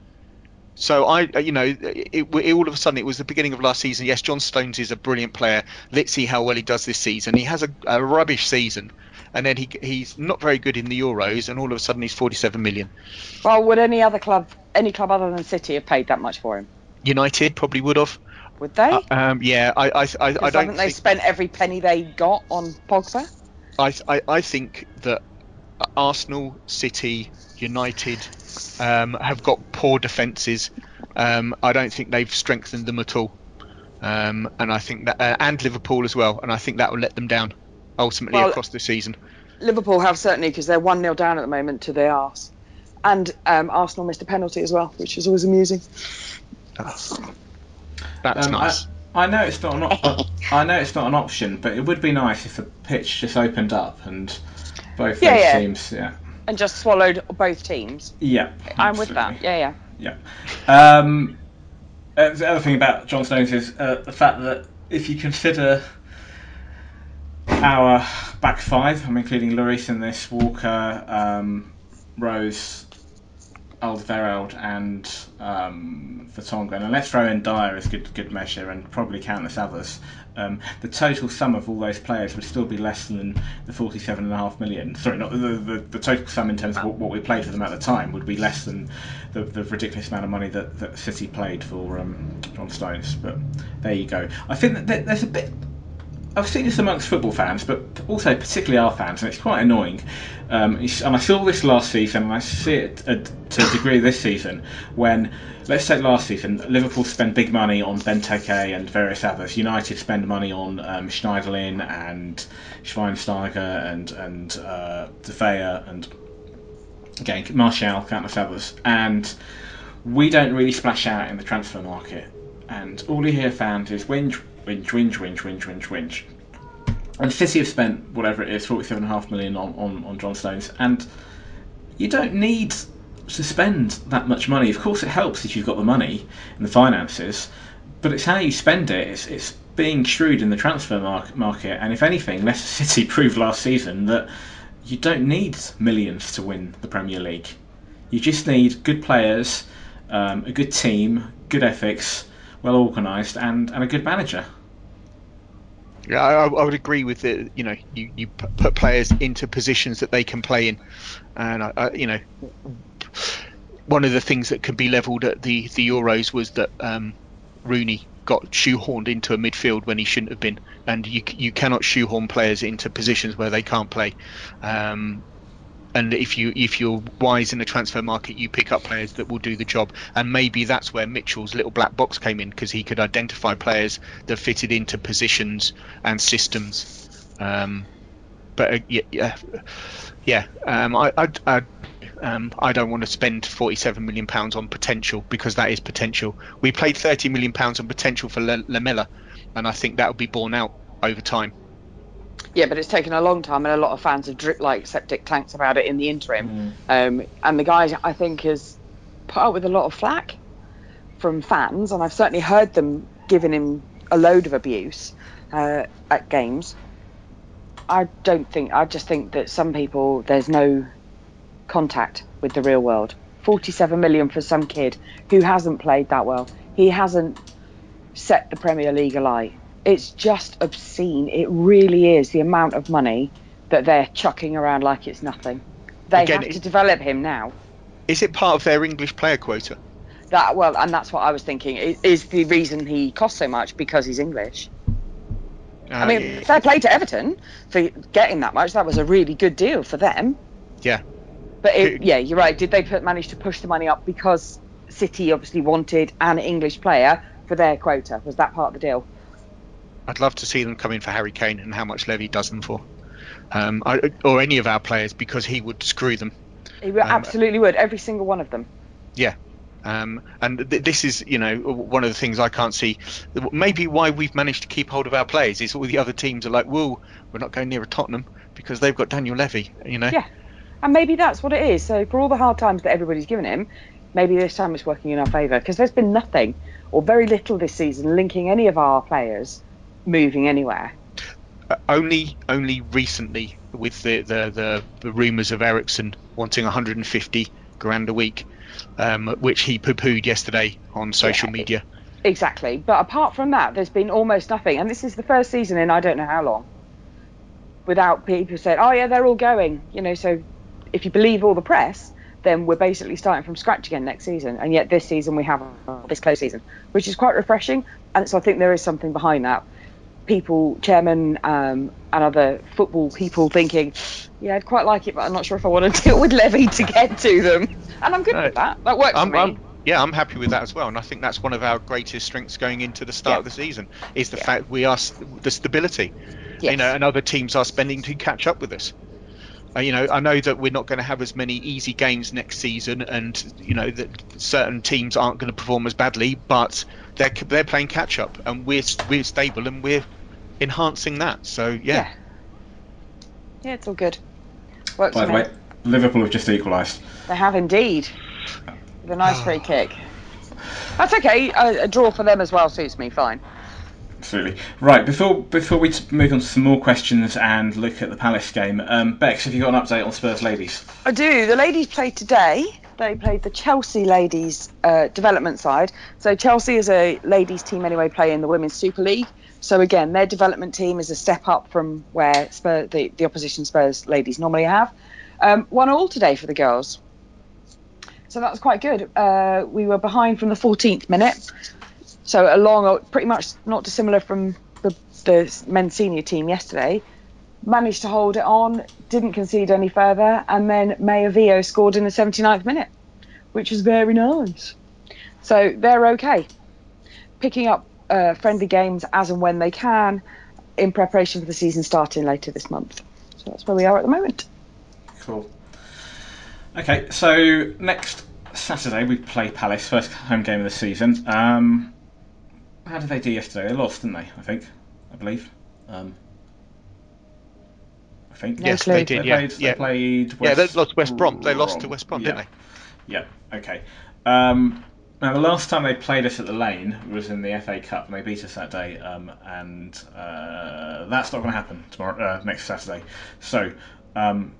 So I, uh, you know, it, it, all of a sudden it was the beginning of last season. Yes, John Stones is a brilliant player. Let's see how well he does this season. He has a, a rubbish season, and then he he's not very good in the Euros, and all of a sudden he's 47 million. Well, would any other club, any club other than City, have paid that much for him? United probably would have. Would they? Uh, um, yeah, I I, I, I don't haven't they think- spent every penny they got on Pogba? I, I, I think that Arsenal, City, United um, have got poor defences. Um, I don't think they've strengthened them at all, um, and I think that uh, and Liverpool as well, and I think that will let them down ultimately Well- across the season. Liverpool have certainly because they're one 0 down at the moment to their arse, and um, Arsenal missed a penalty as well, which is always amusing. That's Um, nice. I, I know it's not an op- I know it's not an option, but it would be nice if the pitch just opened up and both Yeah, those yeah. teams. Yeah. And just swallowed both teams. Yeah. I'm with that. Yeah, yeah. Yeah. Um, uh, the other thing about John Stones is uh, the fact that if you consider our back five, I'm including Lloris in this, Walker, um, Rose, Alderweireld, and um, Vertonghen, and let's throw in Dier as good good measure, and probably countless others. Um, the total sum of all those players would still be less than the 47.5 million. Sorry, not the, the, the total sum in terms of what, what we played for them at the time would be less than the, the ridiculous amount of money that, that City played for um, John Stones. But there you go. I think that there's a bit. I've seen this amongst football fans, but also particularly our fans, and it's quite annoying. Um, and I saw this last season, and I see it uh, to a degree this season. When, let's take last season, Liverpool spend big money on Benteke and various others. United spend money on um, Schneiderlin and Schweinsteiger and and uh, De Gea and again Martial, countless others, and we don't really splash out in the transfer market. And all you hear fans is whinge, whinge, whinge, whinge, whinge, whinge, whinge. And City have spent whatever it is, forty-seven and a half million on, on, on John Stones, and you don't need to spend that much money. Of course, it helps if you've got the money and the finances, but it's how you spend it. It's, it's being shrewd in the transfer mar- market, and if anything, Leicester City proved last season that you don't need millions to win the Premier League. You just need good players, um, a good team, good ethics, well organised, and, and a good manager. Yeah, I, I would agree with the You know, you, you put players into positions that they can play in, and I, I, you know, one of the things that can be levelled at the the Euros was that um, Rooney got shoehorned into a midfield when he shouldn't have been, and you you cannot shoehorn players into positions where they can't play. Um, and if you if you're wise in the transfer market, you pick up players that will do the job. And maybe that's where Mitchell's little black box came in because he could identify players that fitted into positions and systems. Um, but uh, yeah, yeah, um, I, I, I, um, I don't want to spend 47 million pounds on potential because that is potential. We played 30 million pounds on potential for Lamela, and I think that will be borne out over time. Yeah, but it's taken a long time, and a lot of fans have dripped like septic tanks about it in the interim. Mm. Um, and the guy, I think, has put up with a lot of flack from fans, and I've certainly heard them giving him a load of abuse uh, at games. I don't think. I just think that some people there's no contact with the real world. 47 million for some kid who hasn't played that well. He hasn't set the Premier League alight it's just obscene. It really is the amount of money that they're chucking around like it's nothing. They Again, have to develop him now. Is it part of their English player quota? That well, and that's what I was thinking. Is the reason he costs so much because he's English? Uh, I mean, yeah. fair play to Everton for getting that much. That was a really good deal for them. Yeah. But it, yeah, you're right. Did they put, manage to push the money up because City obviously wanted an English player for their quota? Was that part of the deal? I'd love to see them come in for Harry Kane and how much Levy does them for, um, I, or any of our players because he would screw them. He um, absolutely would. Every single one of them. Yeah. Um, and th- this is, you know, one of the things I can't see. Maybe why we've managed to keep hold of our players is all the other teams are like, "Whoa, we're not going near a Tottenham because they've got Daniel Levy." You know. Yeah. And maybe that's what it is. So for all the hard times that everybody's given him, maybe this time it's working in our favour because there's been nothing or very little this season linking any of our players moving anywhere. Uh, only, only recently with the the, the, the rumours of Eriksen wanting 150 grand a week, um, which he poo-pooed yesterday on social yeah, media. Exactly, but apart from that, there's been almost nothing, and this is the first season in I don't know how long without people saying, "Oh yeah, they're all going," you know. So if you believe all the press, then we're basically starting from scratch again next season. And yet this season we have this close season, which is quite refreshing. And so I think there is something behind that people, chairman, um, and other football people thinking, yeah, I'd quite like it, but I'm not sure if I want to deal with Levy to get to them. And I'm good with that. That works I'm, for me. I'm, yeah, I'm happy with that as well, and I think that's one of our greatest strengths going into the start yeah. of the season is the yeah. fact we are the stability. Yes. You know, and other teams are spending to catch up with us. Uh, you know, I know that we're not going to have as many easy games next season, and you know that certain teams aren't going to perform as badly, but they're they're playing catch up, and we're we're stable and we're enhancing that. So yeah. Yeah, yeah it's all good. Works By the way, Liverpool have just equalised. They have indeed. With a nice free kick. That's okay. A, a, draw for them as well suits me fine. Absolutely. Right, before before we move on to some more questions and look at the Palace game, um, Bex, have you got an update on Spurs ladies? I do. The ladies played today they played the Chelsea ladies uh, development side. So Chelsea is a ladies team anyway, playing the Women's Super League. So again, their development team is a step up from where Spurs, the, the opposition Spurs ladies normally have. Um, one all today for the girls. So that was quite good. Uh, we were behind from the 14th minute. So a long, pretty much not dissimilar from the, the men's senior team yesterday managed to hold it on, didn't concede any further, and then Maya Vio scored in the 79th minute, which was very nice. So they're okay. Picking up uh, friendly games as and when they can in preparation for the season starting later this month. So that's where we are at the moment. Cool. Okay, so next Saturday we play Palace, first home game of the season. Um, how did they do yesterday? They lost, didn't they? I think, I believe. Um, I think. No yes, clue. they did. They yeah, played, yeah. They played West yeah, they lost West Brom. They lost to West Brom, yeah. didn't they? Yeah. Okay. Um, now the last time they played us at the Lane was in the FA Cup, and they beat us that day. Um, and uh, that's not going to happen tomorrow, uh, next Saturday. So um,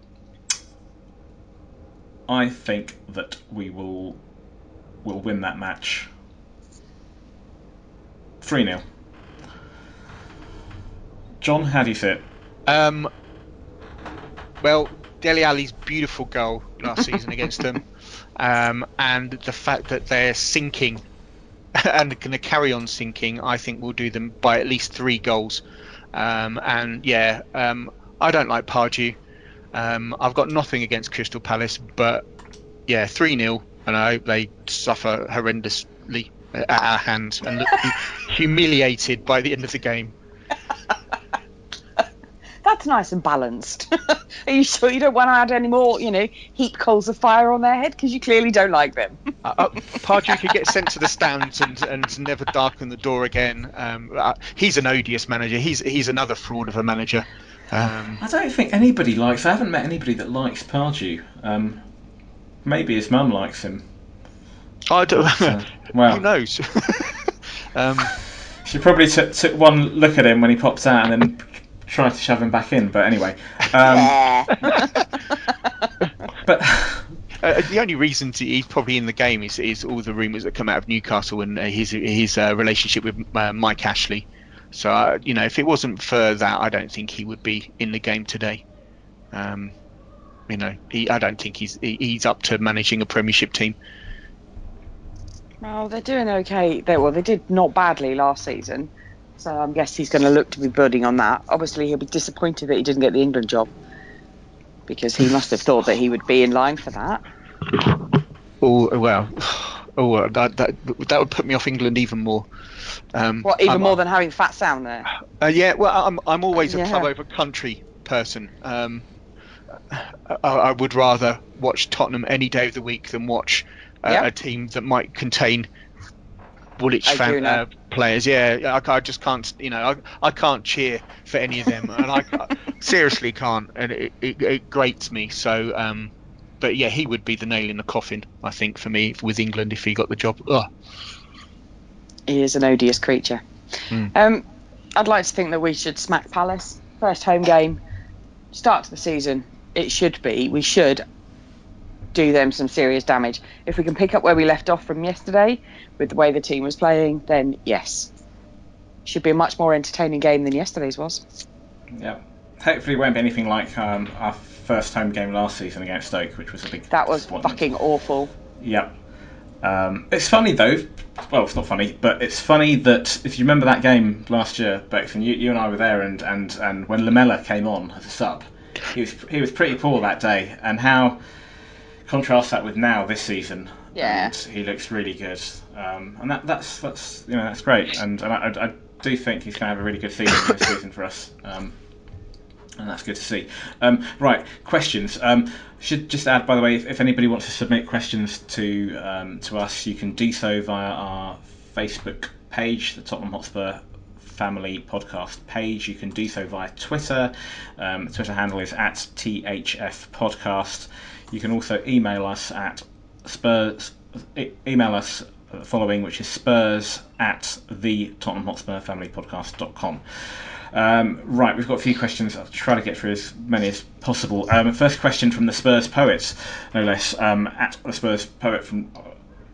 I think that we will will win that match 3 0. John, how do you see it? Um, well, Dele Alli's beautiful goal last season against them, um, and the fact that they're sinking and going to carry on sinking, I think will do them by at least three goals. Um, and yeah, um, I don't like Pardew. Um, I've got nothing against Crystal Palace, but yeah, 3 0, and I hope they suffer horrendously at our hands and look humiliated by the end of the game. That's nice and balanced. Are you sure you don't want to add any more, you know, heap coals of fire on their head? Because you clearly don't like them. uh, uh, Pardew could get sent to the stands and, and never darken the door again. Um, uh, he's an odious manager. He's he's another fraud of a manager. Um, I don't think anybody likes. I haven't met anybody that likes Pardew. Um, maybe his mum likes him. I don't. So, well, who knows? um, she probably took, took one look at him when he pops out and then tried to shove him back in. But anyway, um, yeah. but Uh, the only reason to, he's probably in the game is, is all the rumours that come out of Newcastle and uh, his his uh, relationship with uh, Mike Ashley. So uh, you know, if it wasn't for that, I don't think he would be in the game today. Um, you know, he, I don't think he's he, he's up to managing a Premiership team. Well, they're doing okay. They well, they did not badly last season, so I'm guess he's going to look to be building on that. Obviously, he'll be disappointed that he didn't get the England job because he must have thought that he would be in line for that. Oh well, oh that that that would put me off England even more. Um, What even I'm- more than having Fat Sam there? Uh, yeah, well, I'm I'm always a Yeah. club over country person. Um, I, I would rather watch Tottenham any day of the week than watch uh, Yeah. a team that might contain Woolwich I fan uh, players. Yeah, I, I just can't. You know, I, I can't cheer for any of them, and I seriously can't, and it, it, it grates me. So, um, but yeah, he would be the nail in the coffin, I think, for me with England if he got the job. Ugh. He is an odious creature. Hmm. Um, I'd like to think that we should smack Palace first home game, start to the season. It should be. We should do them some serious damage. If we can pick up where we left off from yesterday with the way the team was playing, then yes, should be a much more entertaining game than yesterday's was. yeah, hopefully it won't be anything like um, our first home game last season against Stoke, which was a big. That was fucking awful. Yep. Um, it's funny though. Well, it's not funny, but it's funny that if you remember that game last year, Bex, and you, you and I were there, and, and, and when Lamela came on as a sub, he was he was pretty poor that day, and how contrast that with now this season. Yeah. He looks really good, um, and that that's that's you know that's great, and, and I, I do think he's going to have a really good season this season for us. Um, and that's good to see. Um, right, questions. Um, should just add, by the way, if, if anybody wants to submit questions to um, to us, you can do so via our Facebook page, the Tottenham Hotspur Family Podcast page. You can do so via Twitter. Um, Twitter handle is at THF Podcast. You can also email us at Spurs. Email us uh, following, which is Spurs at the Tottenham Hotspur Family Podcast.com. Um, right, we've got a few questions. I'll try to get through as many as possible. Um, first question from the Spurs Poets, no less. Um, at the Spurs Poet from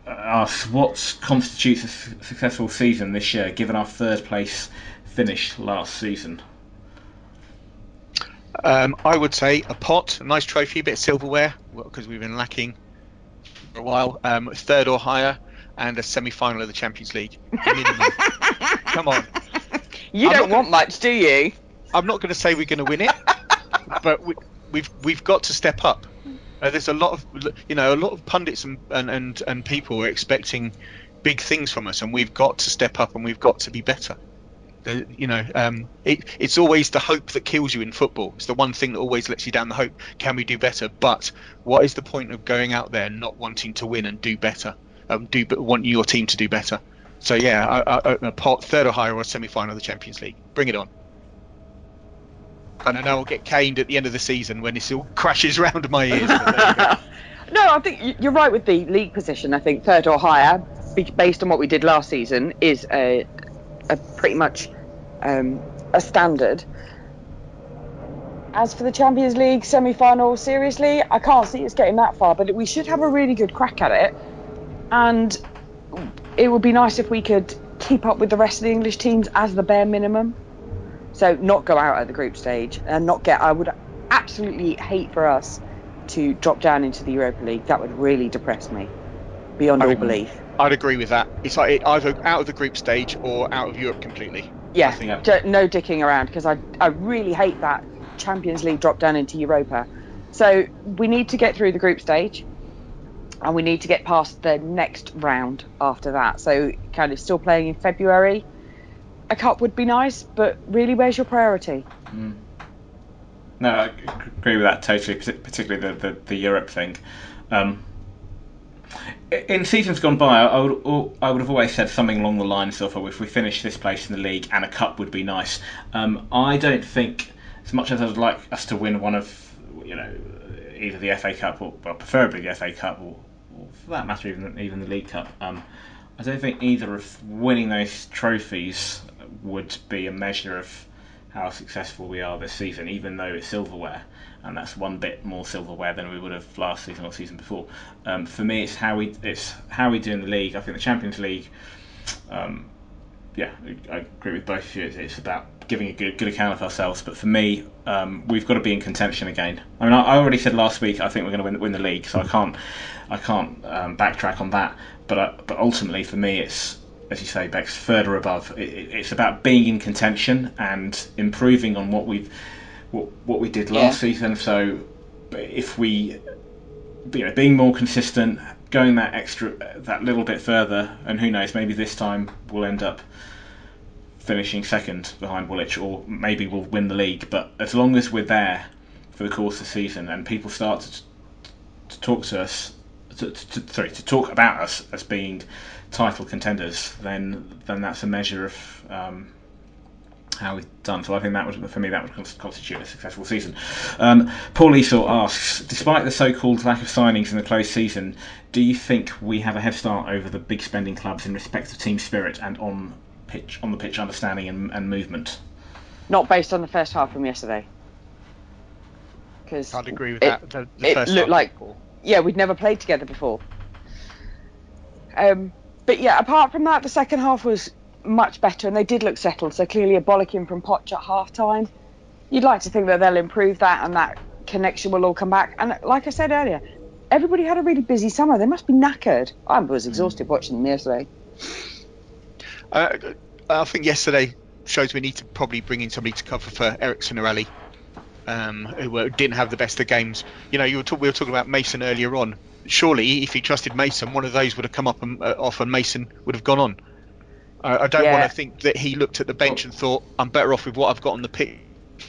uh, asks, what constitutes a su- successful season this year, given our third place finish last season? Um, I would say a pot, a nice trophy, a bit of silverware, because we've been lacking for a while. Um, third or higher, and a semi-final of the Champions League. Come on. You I'm don't want much, do you? I'm not going to say we're going to win it, but we, we've we've got to step up. Uh, there's a lot of you know a lot of pundits and, and, and, and people are expecting big things from us, and we've got to step up and we've got to be better. The- you know, um, it, it's always the hope that kills you in football. It's the one thing that always lets you down. The hope, can we do better? But what is the point of going out there not wanting to win and do better? Um, do but want your team to do better. So yeah, I, I, a pot, third or higher, or semi-final of the Champions League. Bring it on. And I know I'll get caned at the end of the season when this all crashes round my ears. no, I think you're right with the league position. I think third or higher, based on what we did last season, is a, a pretty much um, a standard. as for the Champions League semi final, seriously, I can't see us getting that far, but we should have a really good crack at it. And it would be nice if we could keep up with the rest of the English teams as the bare minimum. So, not go out at the group stage and not get. I would absolutely hate for us to drop down into the Europa League. That would really depress me beyond I all would- belief. I'd agree with that. It's like it, either out of the group stage or out of Europe completely. Yeah, think I- d- no dicking around because I, I really hate that Champions League drop down into Europa. So we need to get through the group stage and we need to get past the next round after that. So kind of still playing in February. A cup would be nice, but really, where's your priority? No, I agree with that totally, particularly the, the, the Europe thing. Um, i- in seasons gone by, I would I would have always said something along the lines of, "Oh, if we finish this place in the league and a cup would be nice." Um, I don't think, as much as I would like us to win one of, you know, either the FA Cup or, well, preferably the FA Cup or, or for that matter, even even the League Cup. Um, I don't think either of winning those trophies would be a measure of how successful we are this season, even though it's silverware, and that's one bit more silverware than we would have last season or season before. Um, for me, it's how we it's how we do in the league. I think the Champions League, um, yeah, I agree with both of you. It's, about giving a good good account of ourselves. But for me, um, we've got to be in contention again. I mean, I, I already said last week I think we're going to win, win the league, so I can't I can't um, backtrack on that. But uh, but ultimately, for me, it's as you say, Bex, further above. It- it's about being in contention and improving on what we've what, what we did last Yeah. season. So if we you know being more consistent, going that extra that little bit further, and who knows, maybe this time we'll end up finishing second behind Woolwich, or maybe we'll win the league. But as long as we're there for the course of the season, and people start to, to talk to us, to, to, sorry, to talk about us as being title contenders, then then that's a measure of um, how we've done. So I think that was for me, that would constitute a successful season. Um, Paul Esau asks, despite the so-called lack of signings in the closed season, do you think we have a head start over the big spending clubs in respect of team spirit and on pitch, on the pitch understanding and, and movement? Not based on the first half from yesterday. Because I'd agree with It- that. The, the it first looked half like- was poor. yeah, we'd never played together before. Um, but yeah, apart from that, the second half was much better, and they did look settled. So clearly, a bollocking from Poch at half time. You'd like to think that they'll improve that, and that connection will all come back. And like I said earlier, everybody had a really busy summer. They must be knackered. I was exhausted watching them yesterday. Uh, I think yesterday shows we need to probably bring in somebody to cover for Eriksen or Alli, um, who didn't have the best of games. You know, you were talk- we were talking about Mason earlier on. Surely, if he trusted Mason, one of those would have come up and, uh, off, and Mason would have gone on. I, I don't Yeah. want to think that he looked at the bench and thought, "I'm better off with what I've got on the pitch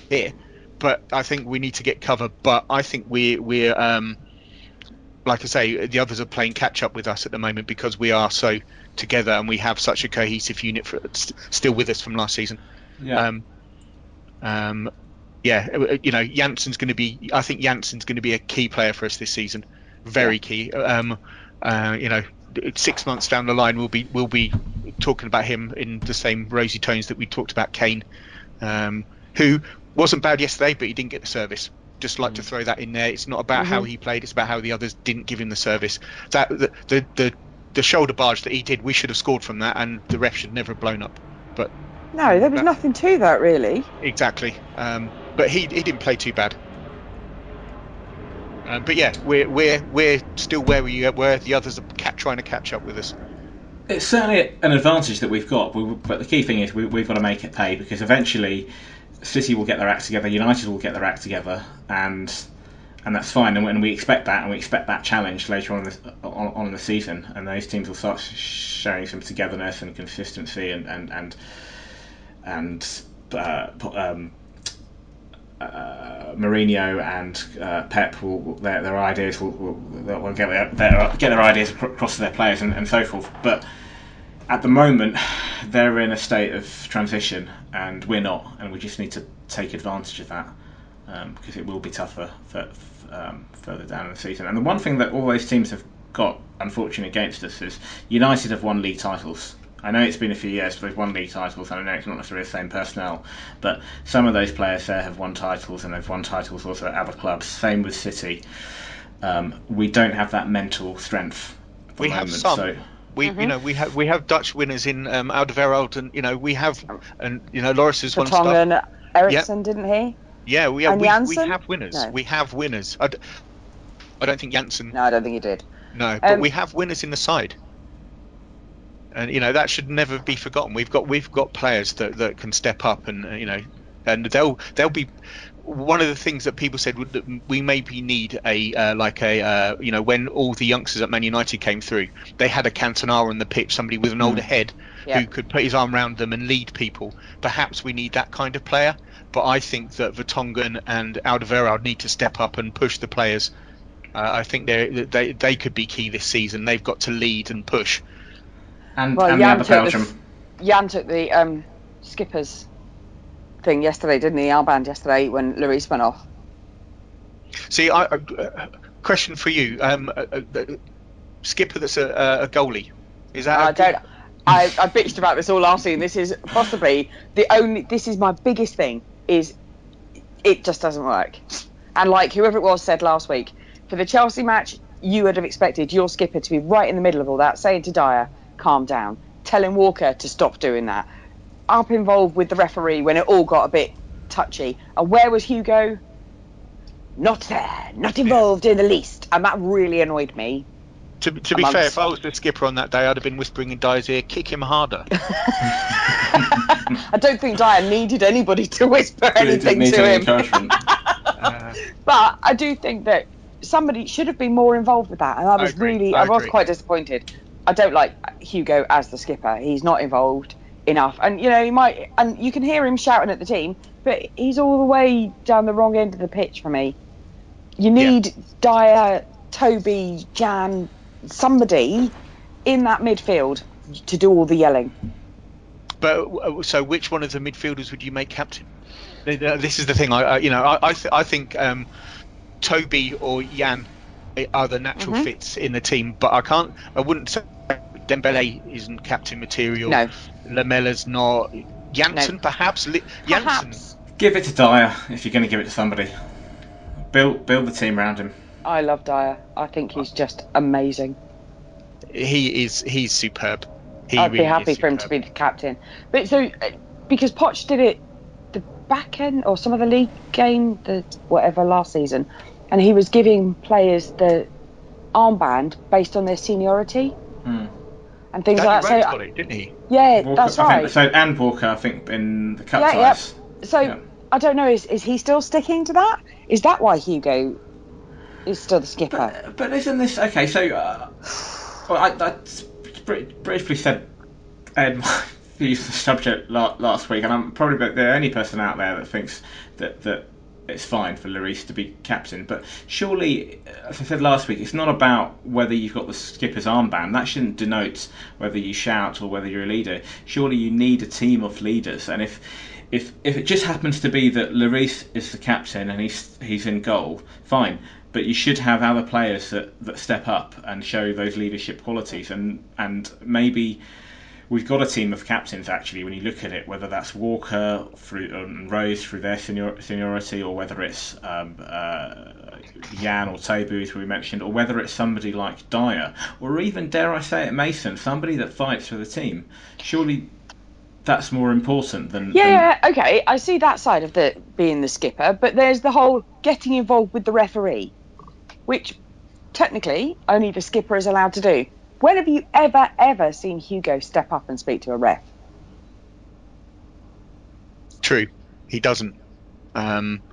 here." But I think we need to get cover. But I think we we're um, like I say, the others are playing catch up with us at the moment because we are so together and we have such a cohesive unit for st- still with us from last season. Yeah. Um, um, yeah, you know, Janssen's going to be. I think Janssen's going to be a key player for us this season, very key. Um, uh, you know, six months down the line, we'll be we'll be talking about him in the same rosy tones that we talked about Kane, um, who wasn't bad yesterday, but he didn't get the service. Just like to throw that in there. It's not about how he played; it's about how the others didn't give him the service. That the the the, the shoulder barge that he did, we should have scored from that, and the ref should never have blown up. But No, there was That- nothing to that really. Exactly. Um, but he, he didn't play too bad. Um, but yeah, we're we're we're still where we were. The others are ca- trying to catch up with us. It's certainly an advantage that we've got, but the key thing is we, we've got to make it pay because eventually City will get their act together, United will get their act together, and and that's fine. And, and we expect that, and we expect that challenge later on in, the, on, on in the season, and those teams will start sh- showing some togetherness and consistency, and and and and uh, um, uh, Mourinho and uh, Pep will will- their, their ideas will, will, will get their, their get their ideas across to their players and, and so forth. But at the moment, they're in a state of transition, and we're not, and we just need to take advantage of that um, because it will be tougher for, um, further down in the season. And the one thing that all those teams have got, unfortunately, against us is United have won league titles. I know it's been a few years, but they've won league titles, and I know it's not necessarily the same personnel, but some of those players there have won titles, and they've won titles also at other clubs. Same with City. Um, we don't have that mental strength. At the We moment, have some. So We, you know, we have we have Dutch winners in um, Alderweireld, and you know, we have, and you know, Lloris has won stuff. Vertonghen, Eriksen, didn't he? Yeah, we, yeah, And we, we have winners. No. We have winners. I, d- I don't think Janssen. No, I don't think he did. No, but Um, we have winners in the side, and you know that should never be forgotten. We've got we've got players that, that can step up, and you know, and they'll they'll be. One of the things that people said would that we maybe need a uh, like a uh, you know when all the youngsters at Man United came through, they had a Cantona on the pitch, somebody with an older head Yeah. who could put his arm around them and lead people. Perhaps we need that kind of player, but I think that Vertonghen and Alderweireld need to step up and push the players. Uh, I think they they they could be key this season. They've got to lead and push. And, Well, and the Jan other took the Jan took the um, skipper's thing yesterday, didn't he? Alband yesterday when Lloris went off. See, I, I, uh, question for you: um, uh, uh, skipper that's a, a goalie, is that? a I good- don't. I, I bitched about this all last season. This is possibly the only. This is my biggest thing. Is it just doesn't work. And like whoever it was said last week, for the Chelsea match, you would have expected your skipper to be right in the middle of all that, saying to Dier, "Calm down," telling Walker to stop doing that, up involved with the referee when it all got a bit touchy. And where was Hugo? Not there, not involved in the least, and that really annoyed me. To, to be fair, if I was the skipper on that day, I'd have been whispering in Dier's ear, "Kick him harder." I don't think Dier needed anybody to whisper anything to him. Uh, But I do think that somebody should have been more involved with that, and I was agree, really, I I, was quite disappointed. I don't like Hugo as the skipper. He's not involved enough, and you know he might, and you can hear him shouting at the team, but he's all the way down the wrong end of the pitch for me. You need Dier, Toby, Jan, somebody in that midfield to do all the yelling. But so, which one of the midfielders would you make captain? This is the thing. I, I you know, I I, th- I think um, Toby or Jan are the natural Mhm. fits in the team, but I can't. I wouldn't say Dembele isn't captain material. No. Lamela's not. Janssen, No. perhaps. Janssen. Perhaps. give it to Dier if you're going to give it to somebody. Build build the team around him. I love Dier. I think he's just amazing. He is. He's superb. He I'd be happy for him to be the captain. But so, uh, because Poch did it the back end or some of the league game, the whatever last season, and he was giving players the armband based on their seniority Hmm. and things Danny like that. got So, it, didn't he? yeah, Walker- that's I right. think, so and Walker, I think in the cup Yeah, yeah. ties. So Yeah. I don't know. Is is he still sticking to that? Is that why Hugo is still the skipper? But, but isn't this okay? So, uh, well, I, I br- briefly said Ed my views on the subject last week, and I'm probably the only person out there that thinks that that it's fine for Lloris to be captain. But surely, as I said last week, it's not about whether you've got the skipper's armband. That shouldn't denote whether you shout or whether you're a leader. Surely you need a team of leaders, and if if if it just happens to be that Lloris is the captain and he's he's in goal, fine. But you should have other players that, that step up and show those leadership qualities, and and maybe we've got a team of captains actually. When you look at it, whether that's Walker through and Rose through their senior, seniority, or whether it's um, uh, Jan or Toby, as we mentioned, or whether it's somebody like Dier, or even dare I say it, Mason, somebody that fights for the team. Surely that's more important than than- Yeah, yeah, okay, I see that side of the being the skipper, but there's the whole getting involved with the referee, which technically only the skipper is allowed to do. When have you ever, ever seen Hugo step up and speak to a ref? True, he doesn't. Um,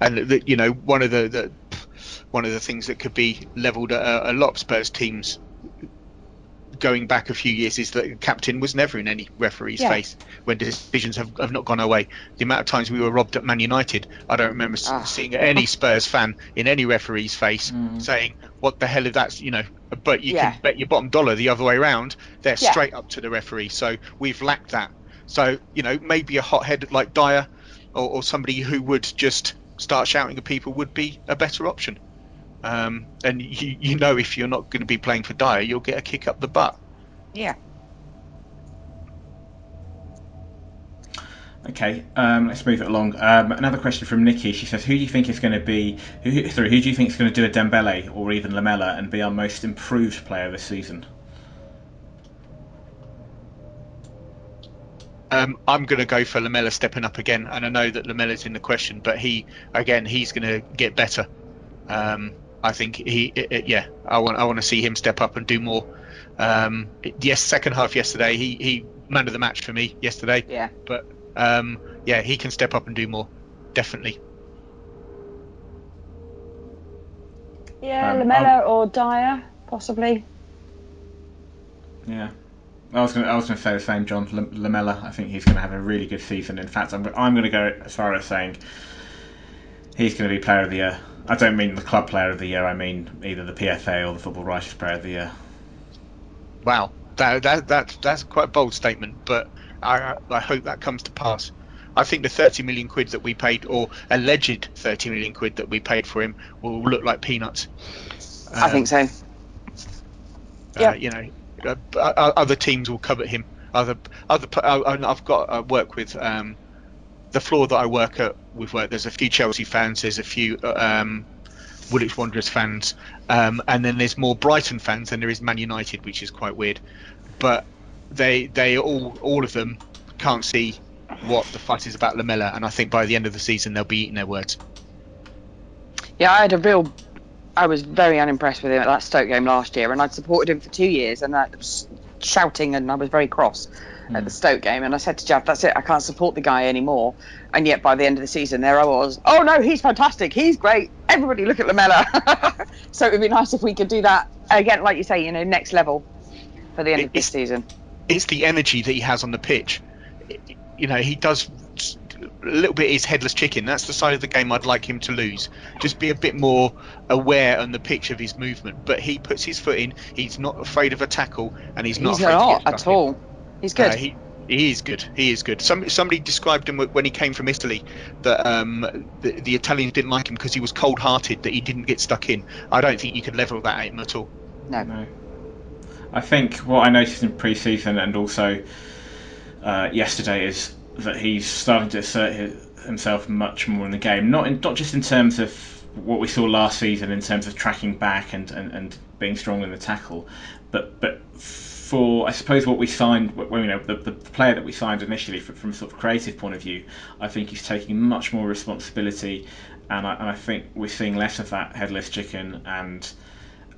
and the, you know, one of the, the one of the things that could be levelled at a, a lot of Spurs teams going back a few years is that the captain was never in any referee's Yeah. face when decisions have, have not gone our way. The amount of times we were robbed at Man United, I don't remember Ah. seeing any Spurs fan in any referee's face saying, "What the hell is that?" You know, but you Yeah. can bet your bottom dollar the other way around. They're Yeah. straight up to the referee. So we've lacked that. So you know, maybe a hothead like Dier or, or somebody who would just start shouting at people would be a better option. Um, and you, you know, if you're not going to be playing for Dier, you'll get a kick up the butt. Yeah. Okay, um, let's move it along. Um, another question from Nikki. She says, "Who do you think is going to be? Who, who- sorry, who do you think is going to do a Dembele or even Lamela and be our most improved player this season?" Um, I'm going to go for Lamela stepping up again, and I know that Lamela's in the question, but he again he's going to get better. Um, I think he, i- i- yeah, I want I want to see him step up and do more. Um, yes, second half yesterday, he he man of the match for me yesterday, Yeah. but um, yeah, he can step up and do more, definitely. Yeah, Um, Lamela or Dier, possibly. Yeah, I was going to I was going to say the same, John Lam- Lamela. I think he's going to have a really good season. In fact, I'm I'm going to go as far as saying he's going to be Player of the Year. I don't mean the club Player of the Year. I mean either the PFA or the Football Writers Player of the Year. Wow, that that, that that's quite a bold statement, but I I hope that comes to pass. I think the 30 million quid that we paid, or alleged 30 million quid that we paid for him, will look like peanuts. I Um, think so. uh, Yeah. you know, uh, uh, other teams will covet him. Other other uh, I've got I work with um, the floor that I work at. We've worked. There's a few Chelsea fans. There's a few um, Woolwich Wanderers fans, um, and then there's more Brighton fans than there is Man United, which is quite weird. But they they all all of them can't see what the fight is about Lamela, and I think by the end of the season they'll be eating their words. Yeah, I had a real. I was very unimpressed with him at that Stoke game last year, and I'd supported him for two years, and I was shouting, and I was very cross at the hmm. Stoke game, and I said to Jeff, "That's it, I can't support the guy anymore." And yet, by the end of the season, there I was. Oh no, he's fantastic, he's great. Everybody, look at Lamela. so it would be nice if we could do that again, like you say, you know, next level for the end of this season. it's the energy that he has on the pitch. You know, he does a little bit is headless chicken. That's the side of the game I'd like him to lose. Just be a bit more aware on the pitch of his movement. But he puts his foot in. He's not afraid of a tackle, and he's not he's afraid not at all. in. All. He's good. Uh, he, he is good. He is good. Some, somebody described him when he came from Italy that um, the, the Italians didn't like him because he was cold-hearted, that he didn't get stuck in. I don't think you could level that at him at all. no. No. I think what I noticed in pre-season and also uh, yesterday is that he's starting to assert his, himself much more in the game. Not in, not just in terms of what we saw last season in terms of tracking back and, and, and being strong in the tackle, but but for I suppose what we signed, you know, the, the player that we signed initially from, from sort of creative point of view, I think he's taking much more responsibility, and I, and I think we're seeing less of that headless chicken and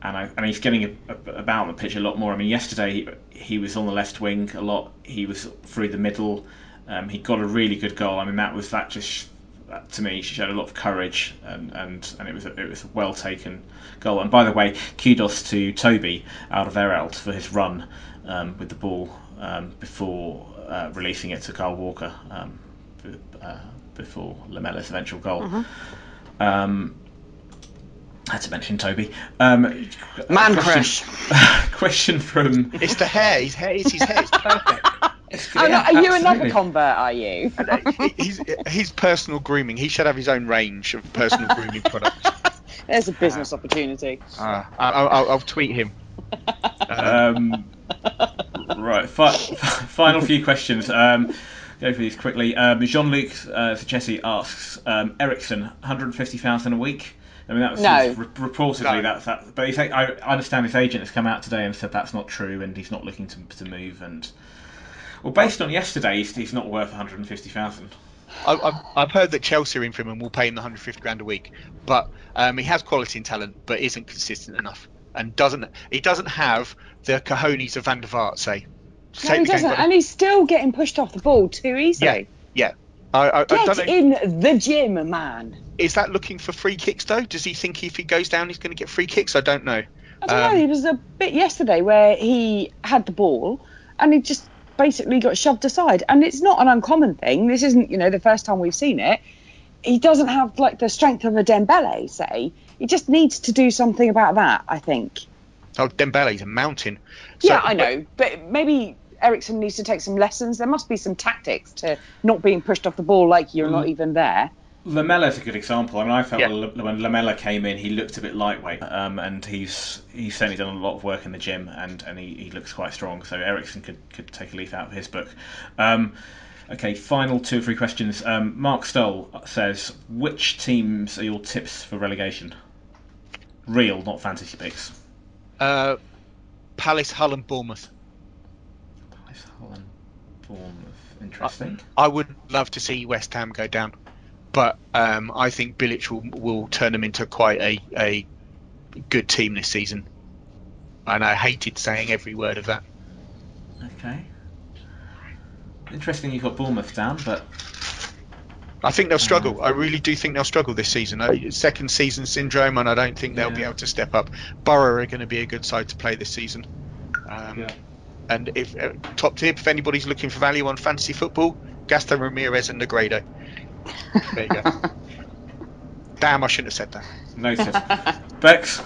and I, and he's getting a, a, about the pitch a lot more. I mean, yesterday he, he was on the left wing a lot. He was through the middle. Um, he got a really good goal. I mean, that was that just to me she showed a lot of courage and and, and it was a, it was a well taken goal. And by the way, kudos to Toby Alderweireld for his run um, with the ball um, before uh, releasing it to Kyle Walker um, b- uh, before Lamela's eventual goal. Um, I had to mention Toby. Um, Man question, crush. question from. It's the hair. His hair. It's his hair. It's perfect. Oh, no, are you another convert? Are you? he's, he's personal grooming. He should have his own range of personal grooming products. There's a business opportunity. Uh, I, I'll, I'll tweet him. Um, right, fi- final few questions. Um, go through these quickly. Um, Jean-Luc uh, Sachesi asks um, Eriksen, 150,000 a week. I mean, that was No. re- reportedly No. that's that. But he's, I, I understand his agent has come out today and said that's not true, and he's not looking to, to move. And well, based on yesterday, he's, he's not worth 150,000. I, I've, I've heard that Chelsea are in for him and will pay him the 150 grand a week, but um, he has quality and talent, but isn't consistent enough, and doesn't he doesn't have the cojones of Van der Vaart say. No, he doesn't, and he's still getting pushed off the ball too easily. yeah, I, I, I don't Get know. in the gym, man. Is that looking for free kicks though? Does he think if he goes down he's going to get free kicks? I don't know. I don't Um, know. There was a bit yesterday where he had the ball and he just basically got shoved aside. And it's not an uncommon thing. This isn't, you know, the first time we've seen it. He doesn't have like the strength of a Dembele, say. He just needs to do something about that. I think. Oh, Dembele's a mountain. So- yeah, I know, but maybe Eriksen needs to take some lessons. There must be some tactics to not being pushed off the ball like you're not mm. even there. Lamela's a good example. I mean, I felt Yeah. when Lamela came in, he looked a bit lightweight, um, and he's he's certainly done a lot of work in the gym, and, and he, he looks quite strong. So Eriksen could, could take a leaf out of his book. Um, Okay, final two or three questions. Um, Mark Stoll says, which teams are your tips for relegation? Real, not fantasy picks. Uh, Palace, Hull, and Bournemouth. Palace, Hull, and Bournemouth. Interesting. I would love to see West Ham go down, but um, I think Bilic will, will turn them into quite a, a good team this season. And I hated saying every word of that. Okay. Interesting you've got Bournemouth down, but I think they'll struggle. I really do think they'll struggle this season. Uh, second season syndrome, and I don't think they'll be able to step up. Borough are going to be a good side to play this season. Um, Yeah. And if uh, top tip, if anybody's looking for value on fantasy football, Gaston Ramirez and Negredo. There you go. Damn, I shouldn't have said that. notice. Bex?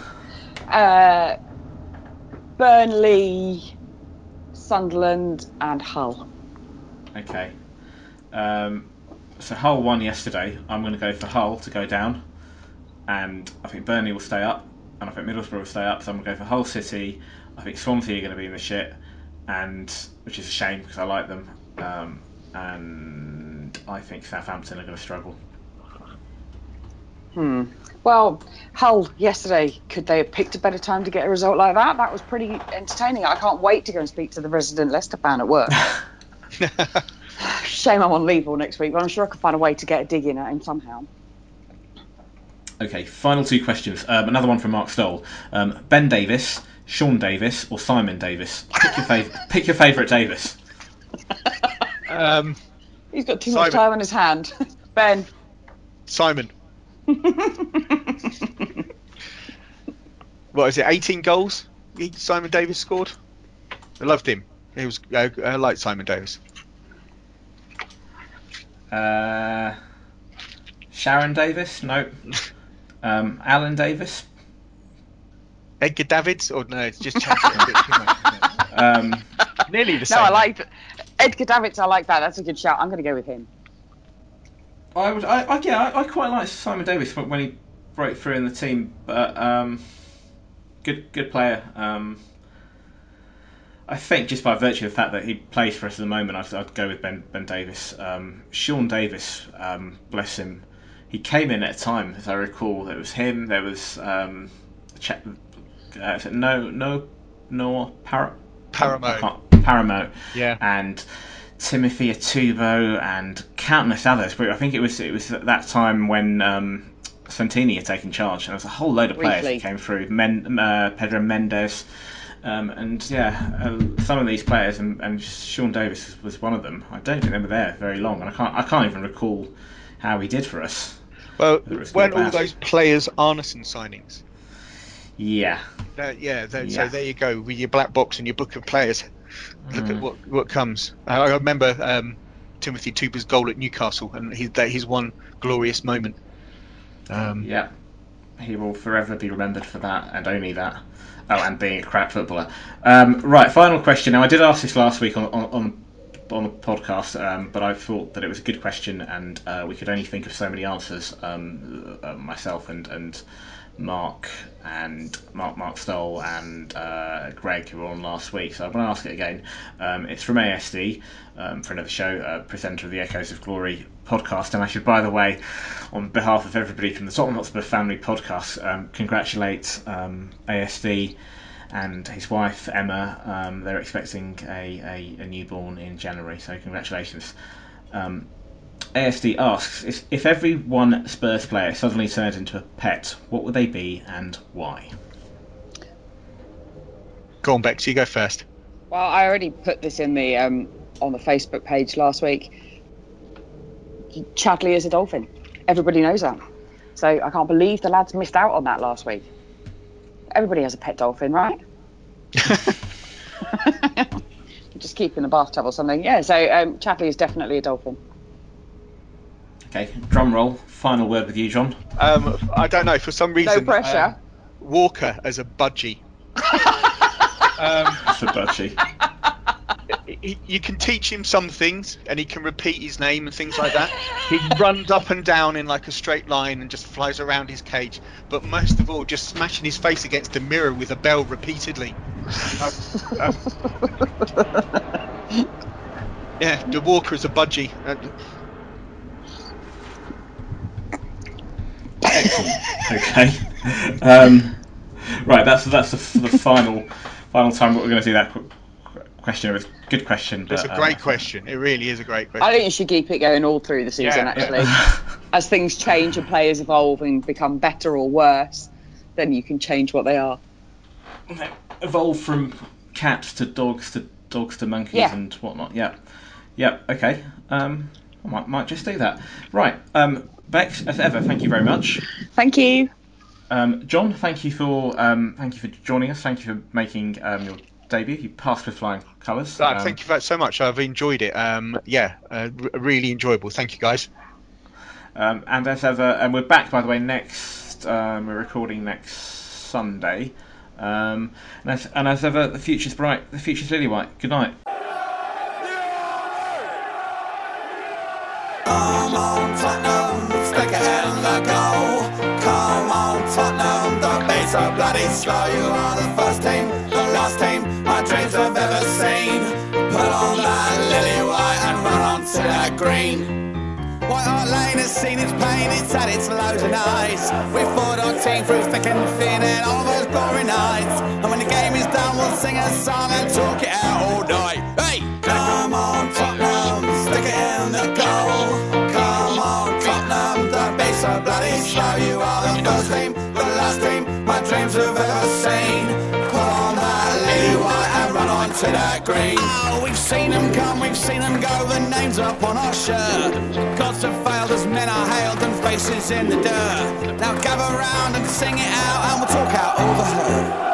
Uh, Burnley, Sunderland, and Hull. Okay. Um, so Hull won yesterday. I'm going to go for Hull to go down, and I think Burnley will stay up, and I think Middlesbrough will stay up. So I'm going to go for Hull City. I think Swansea are going to be in the shit, and which is a shame because I like them. Um, and I think Southampton are going to struggle. Hmm. Well, Hull yesterday, could they have picked a better time to get a result like that? That was pretty entertaining. I can't wait to go and speak to the resident Leicester fan at work. Shame I'm on leave all next week, but I'm sure I can find a way to get a dig in at him somehow. Okay, final two questions. Um, another one from Mark Stoll. Um, ben Davis, Sean Davis, or Simon Davis? Pick your, fav- pick your favourite Davis. Um, He's got too Simon. much time on his hand. ben. Simon. What is it? 18 goals? Simon Davis scored. I loved him. He was. I, I liked Simon Davis. Uh, Sharon Davis? No. Um, Alan Davis? Edgar Davids? Or no, it's just changed it a bit too much, isn't it? Um, Nearly the same. No. I like Edgar Davids. I like that. That's a good shout. I'm going to go with him. I would, I, I yeah, I, I quite like Simon Davis when when he broke through in the team, but um, good, good player. Um, I think just by virtue of the fact that he plays for us at the moment, I'd, I'd go with Ben Ben Davis. Um, Sean Davis, um, bless him, he came in at a time, as I recall, there was him, there was um, Ch- uh, no no no Par- Paramo. I Yeah. and Timothy Atouba and countless others. But I think it was it was at that time when um, Santini had taken charge, and there was a whole load of players Briefly. that came through. Men, uh, Pedro Mendes. Um, and yeah, uh, some of these players, and, and Sean Davis was one of them. I don't think they were there very long, and I can't I can't even recall how he did for us. Well, It was weren't all those players Arnesen signings? Yeah, Uh, yeah, Yeah. So there you go with your black box and your book of players. Look Mm. at what what comes. I, I remember um, Timothy Atouba's goal at Newcastle and his that his one glorious moment. Um, yeah. He will forever be remembered for that, and only that. Oh, and being a crap footballer. Um, right, final question. Now, I did ask this last week on on, on, on the podcast, um, but I thought that it was a good question, and uh, we could only think of so many answers. Um, uh, myself and and Mark and Mark Mark Stoll and uh, Greg who were on last week. So I'm going to ask it again. Um, it's from ASD, um, for another show, uh, presenter of the Echoes of Glory podcast. And I should, by the way, on behalf of everybody from the Tottenham Hotspur Family podcast, um, congratulate um, ASD and his wife Emma. Um, they're expecting a, a, a newborn in January, so congratulations. ASD asks if, if every one Spurs player suddenly turned into a pet, what would they be and why? Go on, Bex. You go first. Well, I already put this in the um, on the Facebook page last week. Chadli is a dolphin. Everybody knows that. So I can't believe the lads missed out on that last week. Everybody has a pet dolphin, right? Just keep in the bathtub or something. Yeah. So um, Chadli is definitely a dolphin. Okay, drum roll. Final word with you, John. Um, I don't know. For some reason, no pressure. um, Walker as a budgie. um, That's a budgie. he, you can teach him some things, and he can repeat his name and things like that. He runs up and down in like a straight line and just flies around his cage. But most of all, just smashing his face against the mirror with a bell repeatedly. Uh, uh, Yeah, the Walker is a budgie. Uh, okay. Um, right, that's that's the, the final final time we're going to do that qu- question. It was a good question. It's a great uh, question. It really is a great question. I think you should keep it going all through the season. Yeah, actually, as things change and players evolve and become better or worse, then you can change what they are. evolve from cats to dogs to dogs to monkeys Yeah. and whatnot. Yeah, yeah. Okay. Um, I might might just do that. Right. Um, Bex, as ever, thank you very much. Thank you. Um, John, thank you for um, thank you for joining us. Thank you for making um, your debut. You passed with flying colours. Uh, Um, thank you very- so much. I've enjoyed it. Um, yeah, uh, r- really enjoyable. Thank you, guys. Um, and as ever, and we're back by the way next. Um, we're recording next Sunday. Um, and, as, and as ever, the future's bright. The future's lily white. Good night. Come on, Tottenham, stick it in the goal. Come on, Tottenham, are bloody slow. You are the first team, the last team my dreams have ever seen. Put on that lily white and run that green. White Hart Lane has seen its pain, it's its. We fought our team through thick and thin and all those nights. And when the game is done, we'll sing a song and talk it out all night. Oh, we've seen them come, we've seen them go, the names up on our shirt. Gods have failed as men are hailed and faces in the dirt. Now gather round and sing it out and we'll talk out over her.